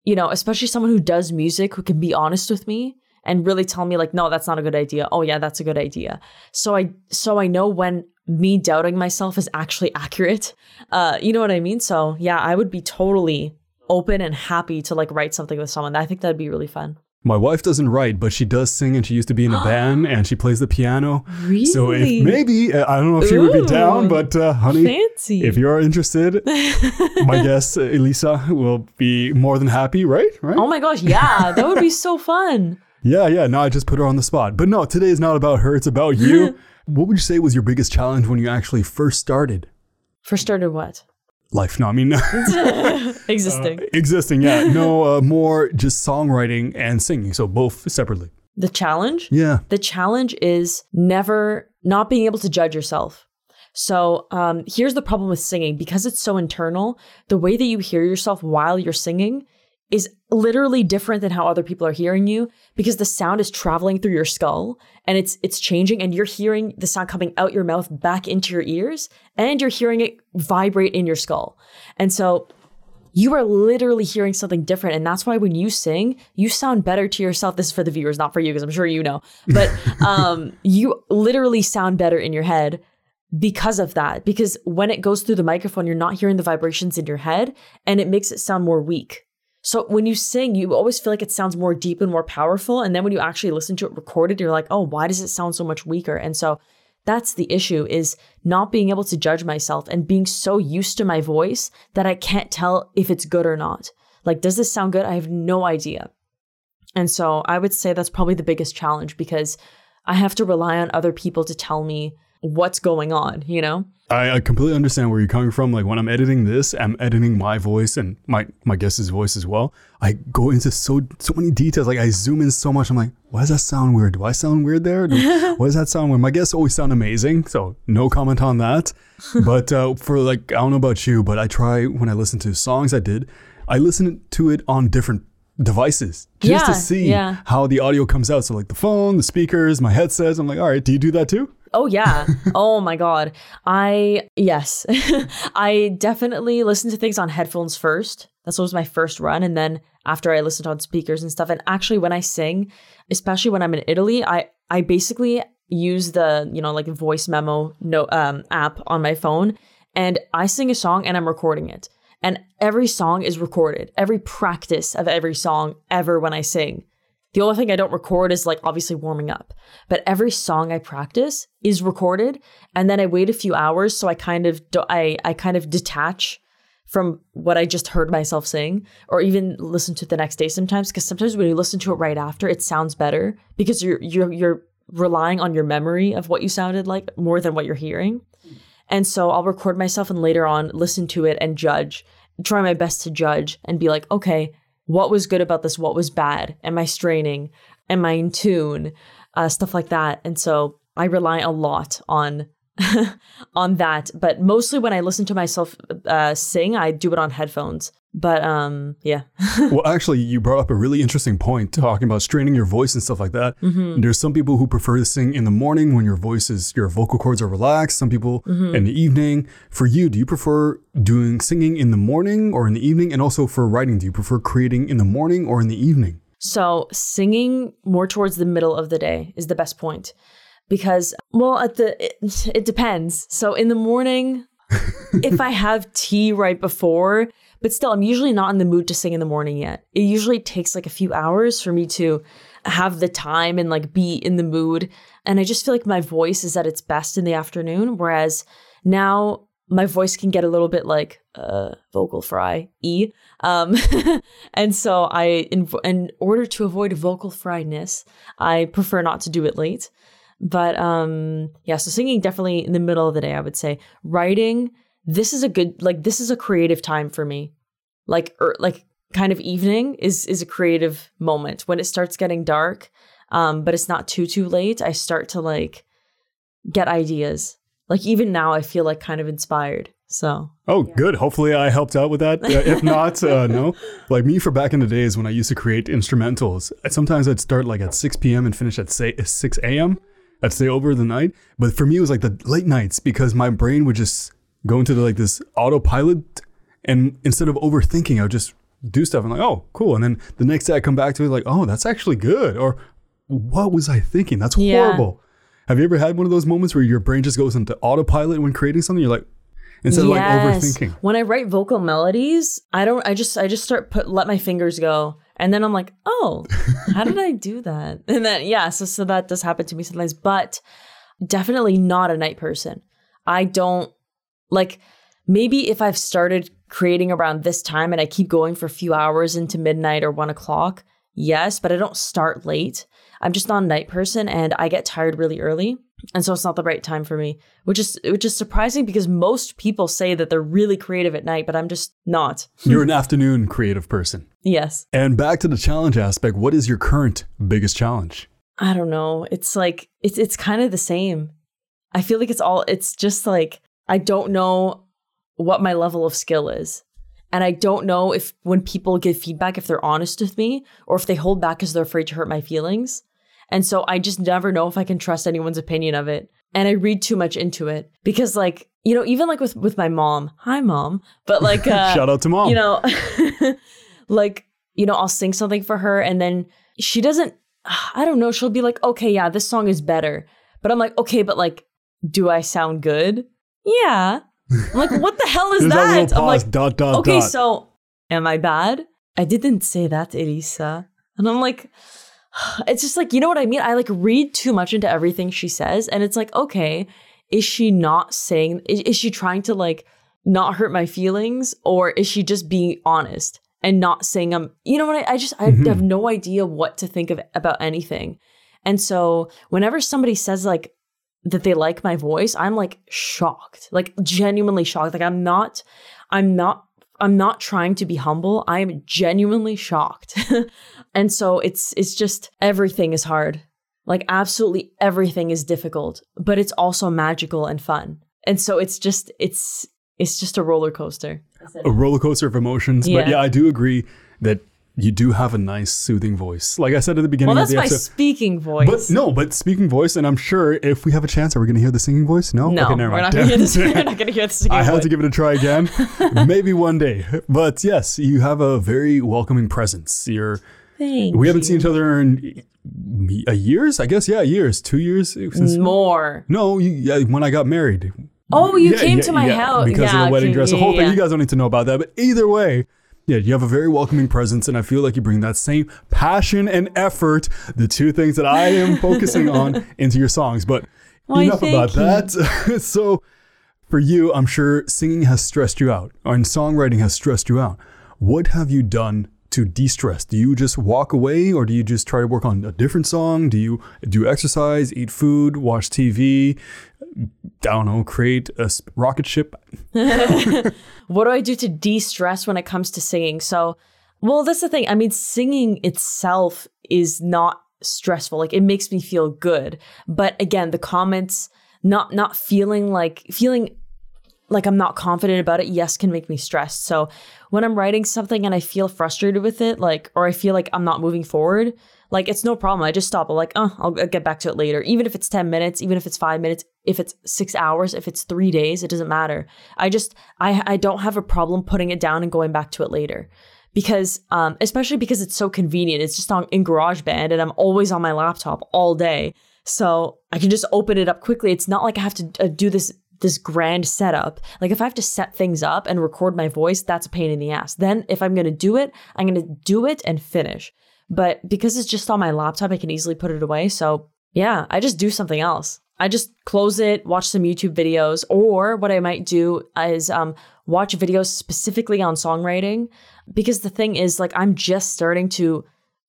you know, especially someone who does music who can be honest with me and really tell me like, no, that's not a good idea. Oh yeah, that's a good idea. So I so I know when me doubting myself is actually accurate. Uh, you know what I mean? So yeah, I would be totally open and happy to like write something with someone. I think that'd be really fun. My wife doesn't write, but she does sing and she used to be in a band and she plays the piano. Really? So if maybe, uh, I don't know if she would be down, but uh, honey, Fancy. if you are interested, my guess, uh, Elissa, will be more than happy, right? Right? oh my gosh, yeah, that would be so fun. Yeah, yeah. No, I just put her on the spot. But no, today is not about her, it's about you. what would you say was your biggest challenge when you actually first started? First started, what? Life, no, I mean, Existing. existing, yeah. No, uh, more just songwriting and singing. So both separately. the challenge? Yeah. The challenge is never not being able to judge yourself. So um, here's the problem with singing because it's so internal, the way that you hear yourself while you're singing is literally different than how other people are hearing you because the sound is traveling through your skull and it's it's changing and you're hearing the sound coming out your mouth back into your ears and you're hearing it vibrate in your skull. And so you are literally hearing something different. And that's why when you sing, you sound better to yourself. This is for the viewers, not for you, because I'm sure you know. But um, you literally sound better in your head because of that. Because when it goes through the microphone, you're not hearing the vibrations in your head and it makes it sound more weak. So when you sing, you always feel like it sounds more deep and more powerful. And then when you actually listen to it recorded, you're like, oh, why does it sound so much weaker? And so that's the issue is not being able to judge myself and being so used to my voice that I can't tell if it's good or not. Like, does this sound good? I have no idea. And so I would say that's probably the biggest challenge because I have to rely on other people to tell me what's going on, you know? I, I completely understand where you're coming from. Like when I'm editing this, I'm editing my voice and my my guest's voice as well. I go into so so many details. Like I zoom in so much. I'm like, why does that sound weird? Do I sound weird there? Do, why does that sound weird? My guests always sound amazing, so no comment on that. but uh, for like, I don't know about you, but I try when I listen to songs I did, I listen to it on different devices just to see yeah. how the audio comes out. So like the phone, the speakers, my headsets. I'm like, all right, do you do that too? Oh yeah. oh my god. I yes. I definitely listen to things on headphones first. That's what was my first run and then after I listened on speakers and stuff and actually when I sing, especially when I'm in Italy, I I basically use the, you know, like voice memo no um app on my phone and I sing a song and I'm recording it. And every song is recorded. Every practice of every song ever when I sing. The only thing I don't record is like obviously warming up. But every song I practice is recorded and then I wait a few hours so I kind of do, I I kind of detach from what I just heard myself sing or even listen to it the next day sometimes because sometimes when you listen to it right after it sounds better because you're you're you're relying on your memory of what you sounded like more than what you're hearing. And so I'll record myself and later on listen to it and judge, try my best to judge and be like, okay, what was good about this? What was bad? Am I straining? Am I in tune? Uh, stuff like that. And so I rely a lot on on that. But mostly when I listen to myself uh, sing, I do it on headphones. But um, yeah, well, actually, you brought up a really interesting point talking about straining your voice and stuff like that. Mm-hmm. There's some people who prefer to sing in the morning when your voice is, your vocal cords are relaxed. Some people Mm-hmm. in the evening. For you, do you prefer doing singing in the morning or in the evening? And also for writing, do you prefer creating in the morning or in the evening? So singing more towards the middle of the day is the best point because well at the it, it depends. So in the morning if I have tea right before, but still I'm usually not in the mood to sing in the morning yet. It usually takes like a few hours for me to have the time and like be in the mood and I just feel like my voice is at its best in the afternoon whereas now my voice can get a little bit like uh, vocal fry e um, and so i in, in order to avoid vocal fryness i prefer not to do it late But um yeah, so singing definitely in the middle of the day, I would say. Writing, this is a good like this is a creative time for me. Like er, like kind of evening is is a creative moment when it starts getting dark um but it's not too too late i start to like get ideas like even now i feel like kind of inspired so Oh, good. Hopefully, I helped out with that. Uh, if not, uh, no. Like me, for back in the days when I used to create instrumentals, sometimes I'd start like at 6 p.m. and finish at say 6 a.m. I'd stay over the night. But for me, it was like the late nights because my brain would just go into the, like this autopilot, and instead of overthinking, I would just do stuff and like, oh, cool. And then the next day I come back to it like, oh, that's actually good. Or what was I thinking? That's Yeah. horrible. Have you ever had one of those moments where your brain just goes into autopilot when creating something? You're like, instead of like overthinking. When I write vocal melodies, I don't I just I just start put let my fingers go. And then I'm like, oh, how did I do that? And then yeah, so so that does happen to me sometimes, but definitely not a night person. I don't like maybe if I've started creating around this time and I keep going for a few hours into midnight or one o'clock, yes, but I don't start late. I'm just not a night person and I get tired really early. And so it's not the right time for me, which is which is surprising because most people say that they're really creative at night, but I'm just not. You're an afternoon creative person. Yes. And back to the challenge aspect, what is your current biggest challenge? I don't know. It's like it's it's kind of the same. I feel like it's all it's just like I don't know what my level of skill is. And I don't know if when people give feedback if they're honest with me or if they hold back because they're afraid to hurt my feelings. And so I just never know if I can trust anyone's opinion of it. And I read too much into it because like, you know, even like with with my mom. Hi mom. But like uh Shout out to mom. you know like you know i'll sing something for her and then she doesn't i don't know she'll be like okay yeah this song is better but i'm like okay but like do i sound good yeah i'm like what the hell is that that i'm like dot, dot, okay dot. so am i bad i didn't say that elissa and i'm like it's just like you know what i mean? I like read too much into everything she says and it's like okay is she not saying is, is she trying to like not hurt my feelings or is she just being honest and not saying i'm you know what i, I just I Mhm. have no idea what to think of about anything. And so whenever somebody says like that they like my voice i'm like shocked like genuinely shocked. Like i'm not i'm not i'm not trying to be humble. I'm genuinely shocked. And so it's it's just everything is hard. Like absolutely everything is difficult but it's also magical and fun. And so it's just it's it's just a roller coaster. A roller coaster of emotions. But Yeah. yeah, I do agree that you do have a nice, soothing voice. Like I said at the beginning well of that's the my episode. speaking voice But no, but speaking voice, and I'm sure if we have a chance, are we going to hear the singing voice? No, no okay, never we're mind. not gonna hear Damn. we're not gonna hear this I had to give it a try again. Maybe one day. But yes, you have a very welcoming presence. You're. Thank We haven't you. seen each other in a years, I guess. Yeah, years, two years since. more No, you, yeah, when I got married. Oh, you Yeah, came yeah, to my yeah, house because of the wedding dress. The whole thing. You guys don't need to know about that. But either way, yeah, you have a very welcoming presence, and I feel like you bring that same passion and effort, the two things that I am focusing on, into your songs. But Why, enough about you. that. so, for you, I'm sure singing has stressed you out, and songwriting has stressed you out. What have you done to de-stress? Do you just walk away, or do you just try to work on a different song? Do you do exercise, eat food, watch TV? I don't know, create a rocket ship. what do I do to de stress when it comes to singing? So, well, that's the thing. I mean, singing itself is not stressful. Like it makes me feel good. But again, the comments, not not feeling like feeling like I'm not confident about it, yes, can make me stressed. So when I'm writing something and I feel frustrated with it, like, or I feel like I'm not moving forward, like it's no problem. I just stop. I'm like, oh, I'll, I'll get back to it later. Even if it's 10 minutes, even if it's five minutes, if it's six hours, if it's three days, it doesn't matter. I just, I, I don't have a problem putting it down and going back to it later. Because, um, especially because it's so convenient. It's just on in GarageBand and I'm always on my laptop all day. So I can just open it up quickly. It's not like I have to uh, do this this grand setup. Like if I have to set things up and record my voice, that's a pain in the ass. Then if I'm going to do it, I'm going to do it and finish. But because it's just on my laptop, I can easily put it away. So, yeah, I just do something else. I just close it, watch some YouTube videos, or what I might do is um, watch videos specifically on songwriting. Because the thing is, like, I'm just starting to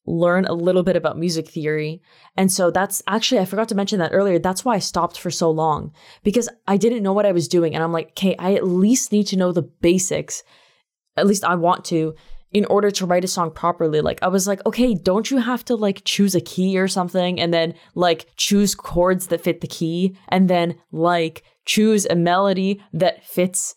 learn a little bit about music theory. And so that's actually, I forgot to mention that earlier. That's why I stopped for so long because I didn't know what I was doing. And I'm like, okay, I at least need to know the basics. At least I want to in order to write a song properly. Like, I was like, okay, don't you have to like choose a key or something and then like choose chords that fit the key and then like choose a melody that fits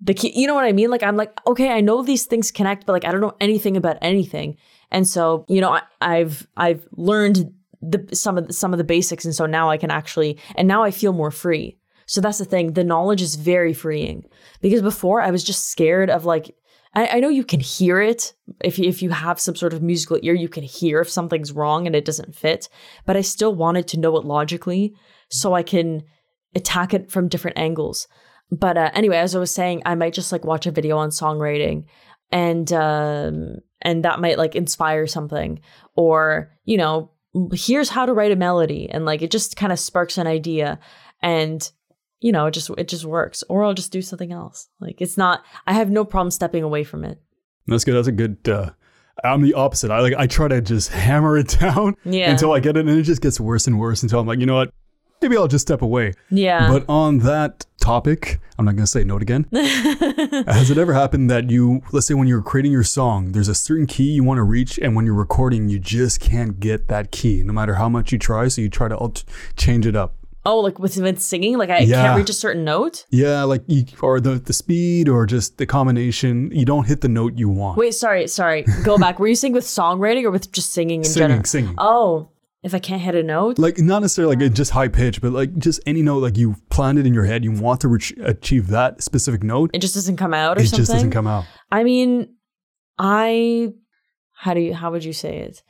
the key? You know what I mean? Like, I'm like, okay, I know these things connect, but like, I don't know anything about anything. And so, you know, I, I've I've learned the some of the, some of the basics, and so now I can actually, and now I feel more free. So that's the thing. The knowledge is very freeing because before I was just scared of like. I, I know you can hear it if you, if you have some sort of musical ear, you can hear if something's wrong and it doesn't fit. But I still wanted to know it logically so I can attack it from different angles. But uh, anyway, as I was saying, I might just like watch a video on songwriting and um, and that might like inspire something or you know here's how to write a melody and like it just kind of sparks an idea and you know it just it just works or i'll just do something else like it's not i have no problem stepping away from it that's good that's a good uh I'm the opposite. I like I try to just hammer it down Yeah. until I get it, and it just gets worse and worse until I'm like, you know what? Maybe I'll just step away. yeah But on that topic, I'm not going to say note again. Has it ever happened that you, let's say when you're creating your song, there's a certain key you want to reach, and when you're recording, you just can't get that key, no matter how much you try. So you try to alt- change it up. oh like with, with singing like i Yeah. can't reach a certain note Yeah, like you, or the the speed, or just the combination. You don't hit the note you want. wait sorry sorry go back were you singing with songwriting or with just singing in singing, general singing. oh if i can't hit a note like not necessarily like just high pitch, but like just any note like you planned it in your head, you want to reach, achieve that specific note. it just doesn't come out or It something just doesn't come out. I mean, I how do you how would you say it?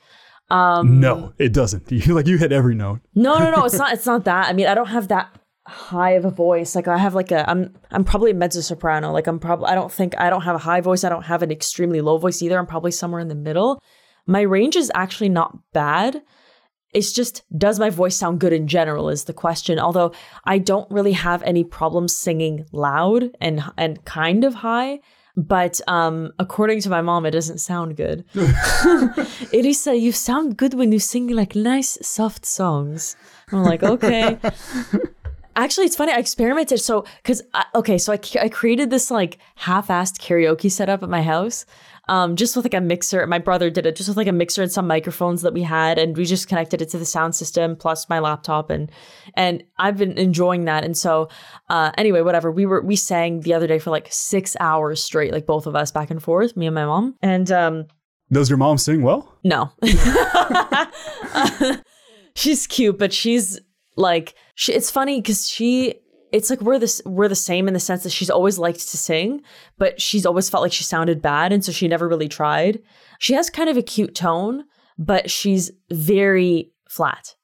Um No, it doesn't. You like you hit every note. No, no, no, it's not it's not that. I mean, I don't have that high of a voice. Like I have like a I'm I'm probably a mezzo soprano. Like I'm probably I don't think I don't have a high voice. I don't have an extremely low voice either. I'm probably somewhere in the middle. My range is actually not bad. It's just does my voice sound good in general is the question. Although I don't really have any problems singing loud and and kind of high. But um, according to my mom, it doesn't sound good. Elissa, you sound good when you sing like nice, soft songs. I'm like, okay. Actually, it's funny. I experimented. So, because, okay, so I, I created this like half assed karaoke setup at my house, um, just with like a mixer. My brother did it just with like a mixer and some microphones that we had. And we just connected it to the sound system plus my laptop. And, and I've been enjoying that. And so, uh, anyway, whatever. We were, we sang the other day for like six hours straight, like both of us back and forth, me and my mom. And, um, Does your mom sing well? no. she's cute, but she's like she, it's funny cuz she it's like we're this we're the same in the sense that she's always liked to sing, but she's always felt like she sounded bad and so she never really tried. She has kind of a cute tone, but she's very flat.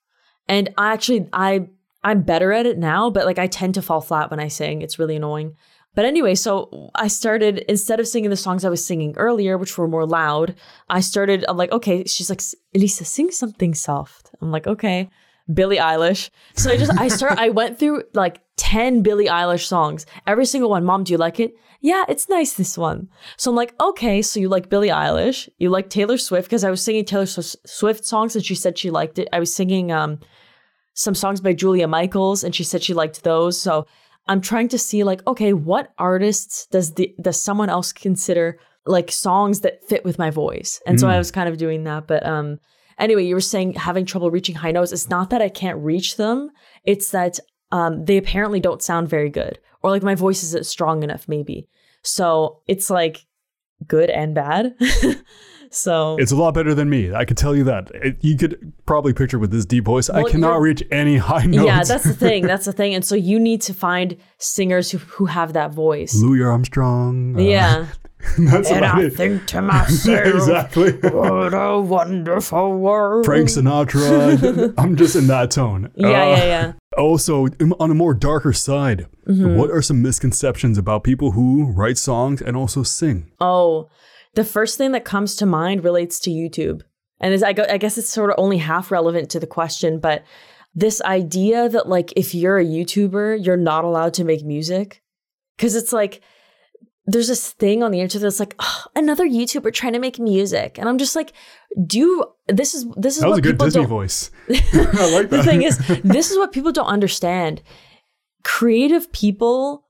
And I actually I I'm better at it now, but like I tend to fall flat when I sing. It's really annoying. But anyway, so I started instead of singing the songs I was singing earlier, which were more loud, I started. I'm like, okay. She's like, Elissa, sing something soft. I'm like, okay. Billie Eilish. So I just I start. I went through like ten Billie Eilish songs. Every single one. Mom, do you like it? Yeah, it's nice. This one. So I'm like, okay. So you like Billie Eilish? You like Taylor Swift? Because I was singing Taylor Swift songs and she said she liked it. I was singing um some songs by Julia Michaels and she said she liked those. So I'm trying to see like, okay, what artists does the does someone else consider like songs that fit with my voice? And so I was kind of doing that. But um anyway, you were saying having trouble reaching high notes. It's not that I can't reach them, it's that um they apparently don't sound very good. Or like my voice isn't strong enough, maybe. So it's like good and bad. so It's a lot better than me. I can tell you that. It, you could probably picture with this deep voice. I cannot reach any high notes. yeah, that's the thing. That's the thing. And so you need to find singers who, who have that voice. Louis Armstrong. uh, Yeah. that's And I it. think to myself, exactly. what a wonderful world. Frank Sinatra. I'm just in that tone. Yeah, Uh, yeah, yeah. Also, on a more darker side, Mm-hmm. what are some misconceptions about people who write songs and also sing? Oh, the first thing that comes to mind relates to YouTube. And is, I, go, I guess it's sort of only half relevant to the question, but this idea that, like, if you're a YouTuber, you're not allowed to make music. Because it's like, there's this thing on the internet that's like oh, another YouTuber trying to make music, and I'm just like, do you, this is this is That was what a good people Disney voice. I like that. the thing is, this is what people don't understand. Creative people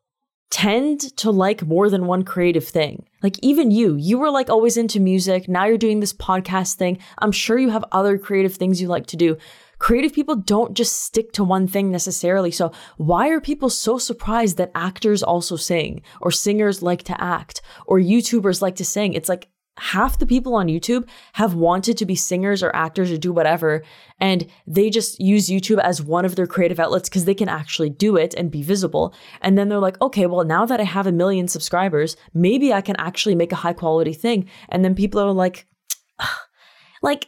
tend to like more than one creative thing. Like even you, you were like always into music. Now you're doing this podcast thing. I'm sure you have other creative things you like to do. Creative people don't just stick to one thing necessarily. So why are people so surprised that actors also sing or singers like to act or YouTubers like to sing? It's like half the people on YouTube have wanted to be singers or actors or do whatever, and they just use YouTube as one of their creative outlets because they can actually do it and be visible. And then they're like, okay, well, now that I have a million subscribers, maybe I can actually make a high quality thing. And then people are like, like,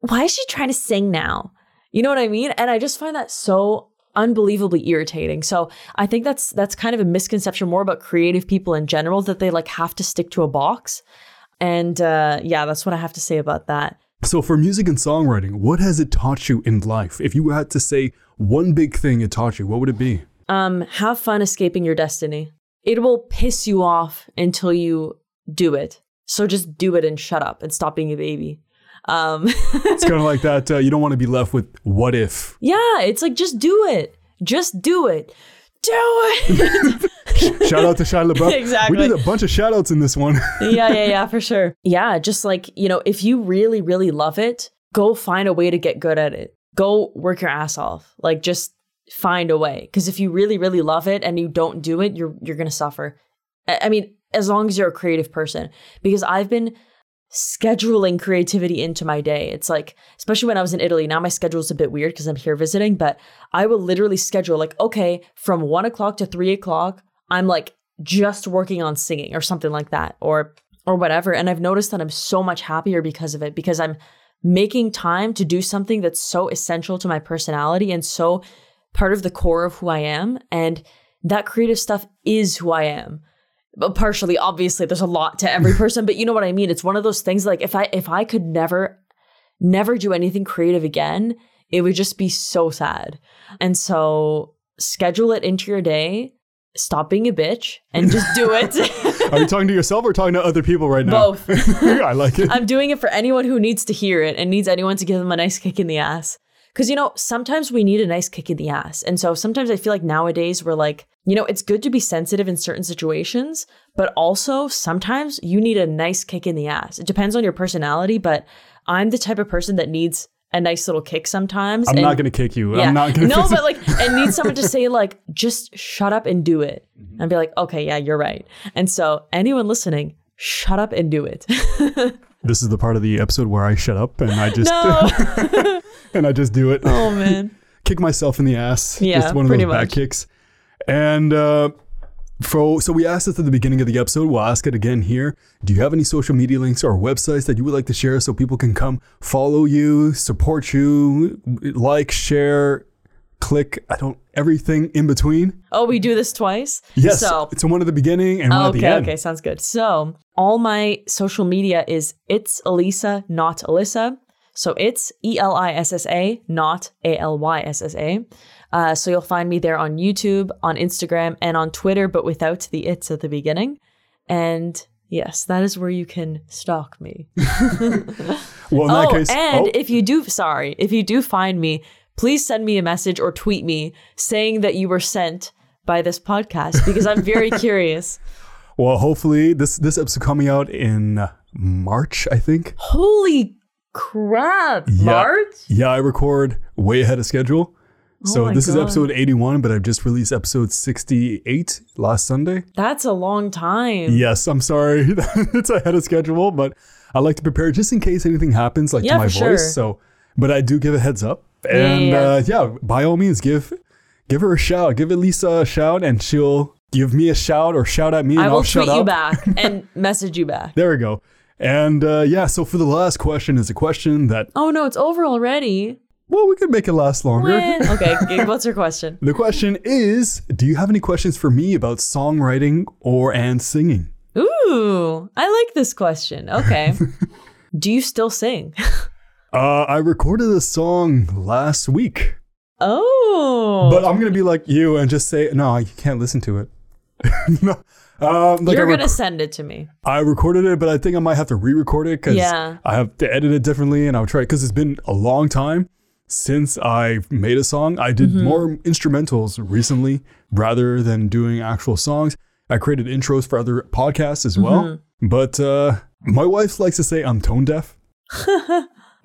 why is she trying to sing now? You know what I mean? And I just find that so unbelievably irritating. So I think that's that's kind of a misconception more about creative people in general that they like have to stick to a box. And uh, yeah, that's what I have to say about that. So, for music and songwriting, what has it taught you in life? If you had to say one big thing it taught you, what would it be? Um, have fun escaping your destiny. It will piss you off until you do it. So just do it and shut up and stop being a baby. Um, It's kind of like that. Uh, you don't want to be left with what if. yeah, it's like just do it. Just do it. Do it. Shout out to Shia LaBeouf. Exactly. We did a bunch of shout outs in this one. yeah, yeah, yeah, for sure. Yeah, just like, you know, if you really, really love it, go find a way to get good at it. Go work your ass off. Like just find a way. Because if you really, really love it and you don't do it, you're you're gonna suffer. I mean, as long as you're a creative person. Because I've been scheduling creativity into my day. It's like, especially when I was in Italy, now my schedule is a bit weird because I'm here visiting, but I will literally schedule like, okay, from one o'clock to three o'clock, I'm like just working on singing or something like that, or or whatever. And I've noticed that I'm so much happier because of it, because I'm making time to do something that's so essential to my personality and so part of the core of who I am. And that creative stuff is who I am partially obviously there's a lot to every person but you know what i mean? It's one of those things like if i if i could never never do anything creative again it would just be so sad. And so schedule it into your day stop being a bitch and just do it. Are you talking to yourself or talking to other people right now? both. I like it. i'm doing it for anyone who needs to hear it and needs anyone to give them a nice kick in the ass because you know sometimes we need a nice kick in the ass and so sometimes i feel like nowadays we're like you know it's good to be sensitive in certain situations but also sometimes you need a nice kick in the ass it depends on your personality but i'm the type of person that needs a nice little kick sometimes I'm and- not going to kick you. yeah. I'm not going to. no, but like, and need someone to say like, just shut up and do it, mm-hmm. and be like, okay, yeah, you're right. And so, anyone listening, shut up and do it. this is the part of the episode where I shut up and I just no, and I just do it. oh man, Kick myself in the ass. Yeah, just one of those back much. kicks. And uh, for so we asked this at the beginning of the episode. We'll ask it again here. Do you have any social media links or websites that you would like to share so people can come follow you, support you, like, share, click? I don't everything in between. oh, we do this twice. Yes. So it's one at the beginning and one at the okay, end. okay, sounds good. So all my social media is it's Elissa, not Alyssa. So it's E L I S S A, not A L Y S S A. Uh, so you'll find me there on YouTube, on Instagram, and on Twitter, but without the it's at the beginning. And yes, that is where you can stalk me. Well, in that oh, case, and oh, if you do, sorry, if you do find me, please send me a message or tweet me saying that you were sent by this podcast because I'm very curious. well, hopefully this this episode coming out in March, I think. Holy crap, Yeah. March? Yeah, I record way ahead of schedule. Oh so Oh my this is episode 81, but I've just released episode 68 last Sunday. That's a long time. Yes, I'm sorry. it's ahead of schedule, but I like to prepare just in case anything happens, like Yeah, to my voice. sure. So, but I do give a heads up, and yeah. Uh, yeah, by all means, give give her a shout, give Elissa a shout, and she'll give me a shout or shout at me, and I will shut tweet you up. back and message you back. There we go. And uh, yeah, so for the last question is a question that Oh no, it's over already. well, we could make it last longer. When? Okay, what's your question? The question is, do you have any questions for me about songwriting or and singing? Ooh, I like this question. Okay. Do you still sing? Uh, I recorded a song last week, Oh. but I'm gonna be like you and just say no, you can't listen to it. no, Um, like You're rec- gonna send it to me. I recorded it, but I think I might have to re-record it because Yeah. I have to edit it differently, and I'll try because it's been a long time since I made a song. I did Mm-hmm. more instrumentals recently rather than doing actual songs. I created intros for other podcasts as well, Mm-hmm. but uh, my wife likes to say I'm tone deaf.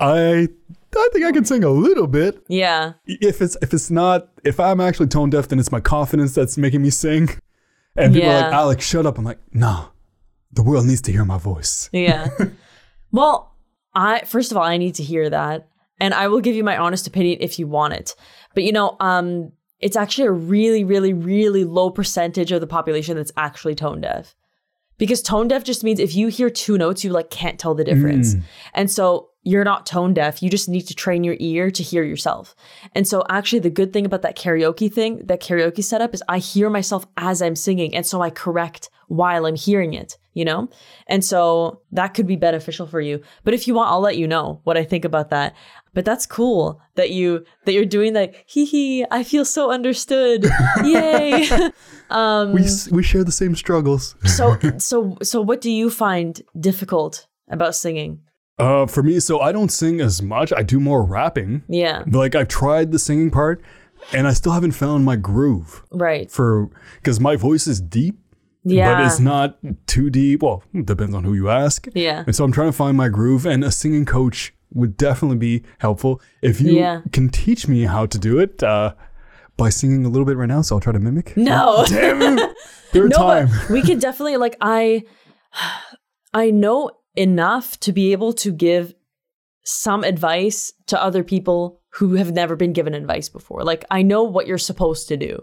I I think I can sing a little bit. Yeah. If it's if it's not if I'm actually tone deaf, then it's my confidence that's making me sing. And people are like, Alex, shut up. I'm like, nah, the world needs to hear my voice. Yeah. well, I first of all, I need to hear that, and I will give you my honest opinion if you want it. But you know, um, it's actually a really, really, really low percentage of the population that's actually tone deaf. Because tone deaf just means if you hear two notes, you like can't tell the difference. And so you're not tone deaf. You just need to train your ear to hear yourself. And so actually the good thing about that karaoke thing, that karaoke setup is I hear myself as I'm singing. And so I correct while I'm hearing it, you know? And so that could be beneficial for you. But if you want, I'll let you know what I think about that. But that's cool that you that you're doing that. Hee hee, I feel so understood. Yay. Um, We we share the same struggles. so so so what do you find difficult about singing? Uh, for me, so I don't sing as much. I do more rapping. Yeah. But like I've tried the singing part, and I still haven't found my groove Right. for because my voice is deep, Yeah. but it's not too deep. Well, depends on who you ask. Yeah. And so I'm trying to find my groove, and a singing coach would definitely be helpful. If you Yeah. can teach me how to do it uh, by singing a little bit right now, so I'll try to mimic. No. Damn it. Third no, time. but we could definitely like I I know enough to be able to give some advice to other people who have never been given advice before. Like I know what you're supposed to do.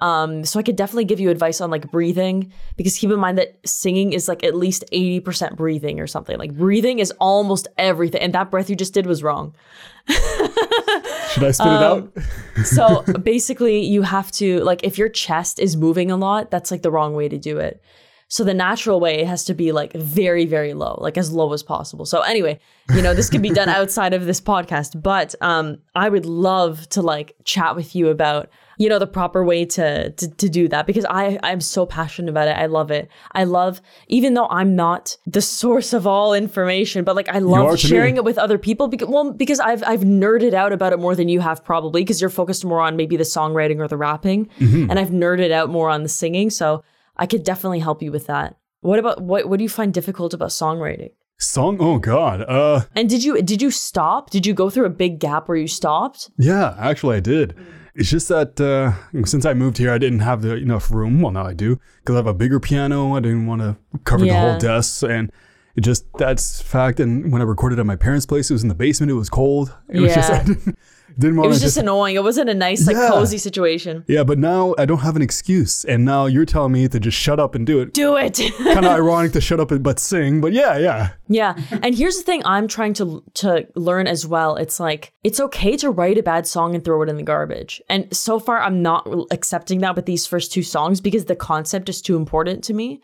Um so I could definitely give you advice on like breathing because keep in mind that singing is like at least 80% breathing or something. Like breathing is almost everything and that breath you just did was wrong. Should I spit it out? So basically, you have to like if your chest is moving a lot, that's like the wrong way to do it. So the natural way has to be like very, very low, like as low as possible. So anyway, you know, this could be done outside of this podcast, but um, I would love to like chat with you about, you know, the proper way to to, to do that because I I'm so passionate about it. I love it. I love even though I'm not the source of all information, but like I love sharing me. it with other people because well because I've I've nerded out about it more than you have probably because you're focused more on maybe the songwriting or the rapping and I've nerded out more on the singing so I could definitely help you with that. What about what what do you find difficult about songwriting? Song? Oh God. Uh, And did you did you stop? Did you go through a big gap where you stopped? Yeah, actually, I did. It's just that uh, since I moved here, I didn't have the enough room. Well, now I do because I have a bigger piano. I didn't want to cover the whole desk, and it just that's fact. And when I recorded at my parents' place, it was in the basement. It was cold. It was just Yeah. didn't, want It was to just annoying. It wasn't a nice like Yeah. cozy situation. yeah. But now I don't have an excuse, and now you're telling me to just shut up and do it. Do it. kind of ironic to shut up and but sing, but yeah, yeah. Yeah. And here's the thing I'm trying to to learn as well. It's like it's okay to write a bad song and throw it in the garbage. And so far I'm not accepting that with these first two songs because the concept is too important to me.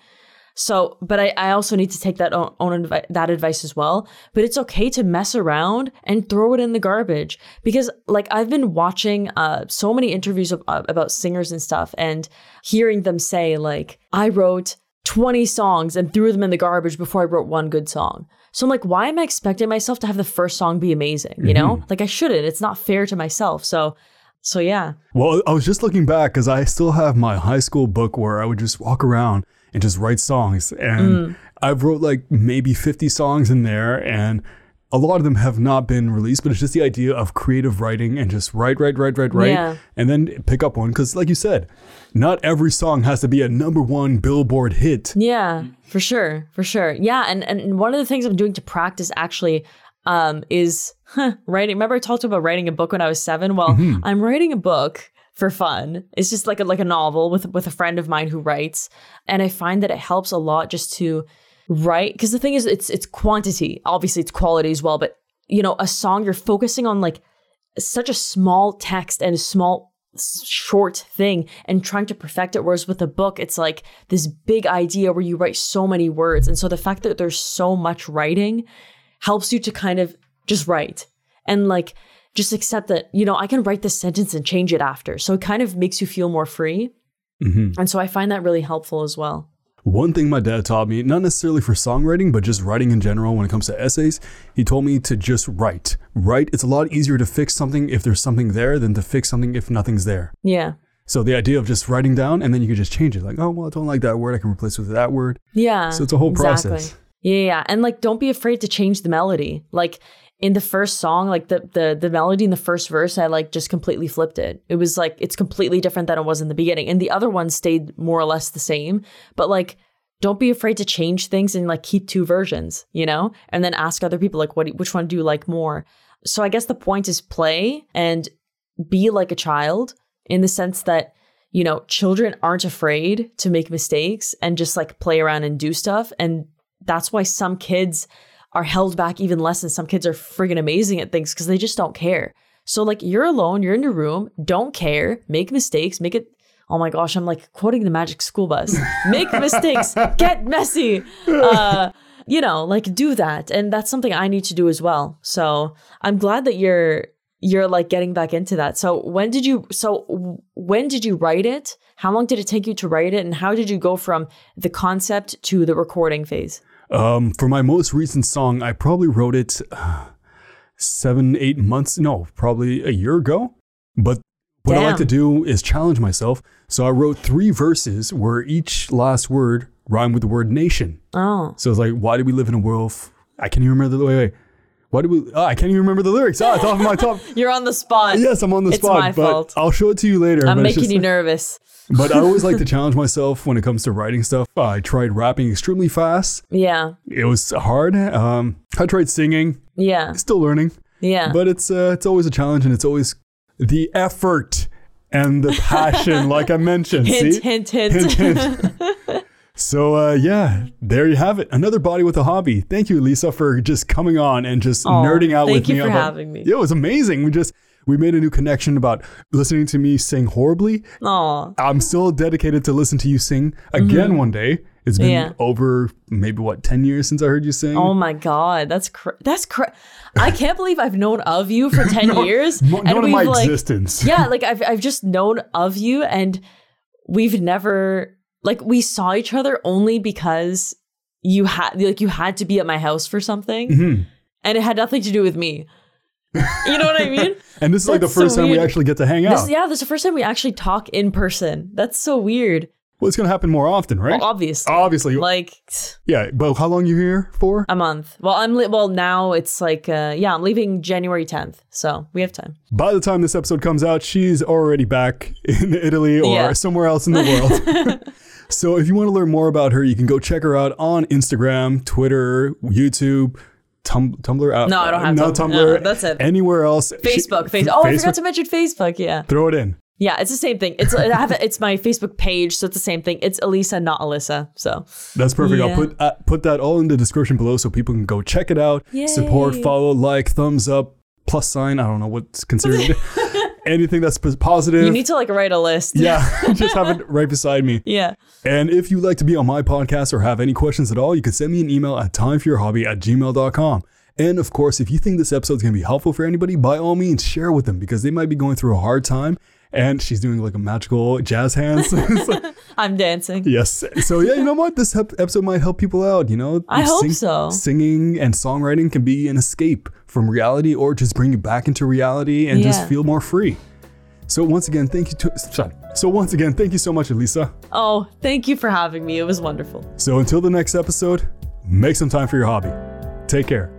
So, but I, I also need to take that own, own advi- that advice as well. But it's okay to mess around and throw it in the garbage because, like, I've been watching uh, so many interviews of, uh, about singers and stuff, and hearing them say like, "I wrote 20 songs and threw them in the garbage before I wrote one good song." So I'm like, why am I expecting myself to have the first song be amazing? You know, like I shouldn't. It's not fair to myself. So, so yeah, Well, I was just looking back because I still have my high school book where I would just walk around and just write songs. And Mm. I've wrote like maybe 50 songs in there, and a lot of them have not been released, but it's just the idea of creative writing and just write, write, write, write, write, Yeah. and then pick up one. Because, like you said, not every song has to be a number one Billboard hit. Yeah, for sure, for sure. Yeah, and and one of the things I'm doing to practice actually um, is huh, writing. Remember, I talked about writing a book when I was seven. Well, I'm writing a book for fun. It's just like a, like a novel with with a friend of mine who writes, and I find that it helps a lot just to write because the thing is, it's it's quantity. Obviously, it's quality as well, but you know, a song you're focusing on like such a small text and a small short thing and trying to perfect it whereas with a book it's like this big idea where you write so many words and so the fact that there's so much writing helps you to kind of just write and like just accept that you know I can write this sentence and change it after so it kind of makes you feel more free Mhm. and so I find that really helpful as well one thing my dad taught me, not necessarily for songwriting, but just writing in general when it comes to essays, he told me to just write. Write. It's a lot easier to fix something if there's something there than to fix something if nothing's there. Yeah. So the idea of just writing down and then you can just change it. Like, oh, well, I don't like that word. I can replace it with that word. Yeah. So it's a whole process. Yeah, yeah. And like don't be afraid to change the melody. Like in the first song, like the the the melody in the first verse, I like just completely flipped it. It was like it's completely different than it was in the beginning. And the other one stayed more or less the same. But like don't be afraid to change things and like keep two versions, you know? And then ask other people like what which one do you like more? So I guess the point is play and be like a child in the sense that you know, children aren't afraid to make mistakes and just like play around and do stuff. And that's why some kids are held back even less and some kids are friggin' amazing at things because they just don't care. So like you're alone, you're in your room, don't care, make mistakes, make it oh my gosh, I'm like quoting the magic school bus. Make mistakes, get messy. Uh, you know, like do that. And that's something I need to do as well. So I'm glad that you're you're like getting back into that. So when did you so when did you write it? How long did it take you to write it and how did you go from the concept to the recording phase? Um, for my most recent song, I probably wrote it uh, seven, eight months, no, probably a year ago. But what Damn. I like to do is challenge myself. So I wrote three verses where each last word rhymed with the word nation. Oh. So it's like, why do we live in a world? F- I can't even remember the way. Why do we? Oh, I can't even remember the lyrics. Oh, it's off my top. You're on the spot. Yes, I'm on the it's spot. my fault. I'll show it to you later. I'm making you nervous. but I always like to challenge myself when it comes to writing stuff. I tried rapping extremely fast. Yeah. It was hard. Um, I tried singing. Yeah. Still learning. Yeah. But it's uh, it's always a challenge, and it's always the effort and the passion, like I mentioned. hint, see? hint, hint, hint, hint. So uh, yeah, there you have it. Another body with a hobby. Thank you, Lisa, for just coming on and just nerding out with me. Thank you for about, having me. It was amazing. We just we made a new connection about listening to me sing horribly. Aw. I'm still dedicated to listen to you sing again Mm-hmm. one day. It's been Yeah. over maybe what ten years since I heard you sing. Oh my god, that's cr- that's cr- I can't believe I've known of you for ten years, Mo- and known of my like existence. yeah, like I've I've just known of you, and we've never like we saw each other only because you had like you had to be at my house for something, Mhm. and it had nothing to do with me. You know what I mean? And this is like the That's so first time we actually get to hang This, out. yeah, this is the first time we actually talk in person. That's so weird. Well, it's gonna happen more often, right? Well, obviously, Obviously, like yeah. But how long you here for? a month. Well, I'm li- well now. It's like uh, yeah, I'm leaving January 10th, so we have time. By the time this episode comes out, she's already back in Italy or Yeah. somewhere else in the world. so if you want to learn more about her, you can go check her out on Instagram, Twitter, YouTube, Tum- Tumblr. Uh, No, I don't have no Tumblr. Tumblr. No, that's it. Anywhere else? She- Facebook, Facebook. Oh, I forgot to mention Facebook. Yeah, Throw it in. Yeah, it's the same thing. It's I have it, it's my Facebook page, so it's the same thing. It's Elissa, not Alyssa. So That's perfect. I'll put uh, put that all in the description below so people can go check it out. Support, follow, like, thumbs up, plus sign. I don't know what's considered anything that's positive. you need to like write a list. yeah, just have it right beside me. yeah. And if you'd like to be on my podcast or have any questions at all, you can send me an email at timeforyourhobby at gmail.com. And of course, if you think this episode is going to be helpful for anybody, by all means, share with them because they might be going through a hard time. And she's doing like a magical jazz hands. I'm dancing. yes. So, yeah, you know what? This ep- episode might help people out. You know, I hope so. Singing and songwriting can be an escape from reality or just bring you back into reality and Yeah. just feel more free. So, once again, thank you to. Sorry. So, once again, thank you so much, Elissa. Oh, thank you for having me. It was wonderful. So until the next episode, make some time for your hobby. Take care.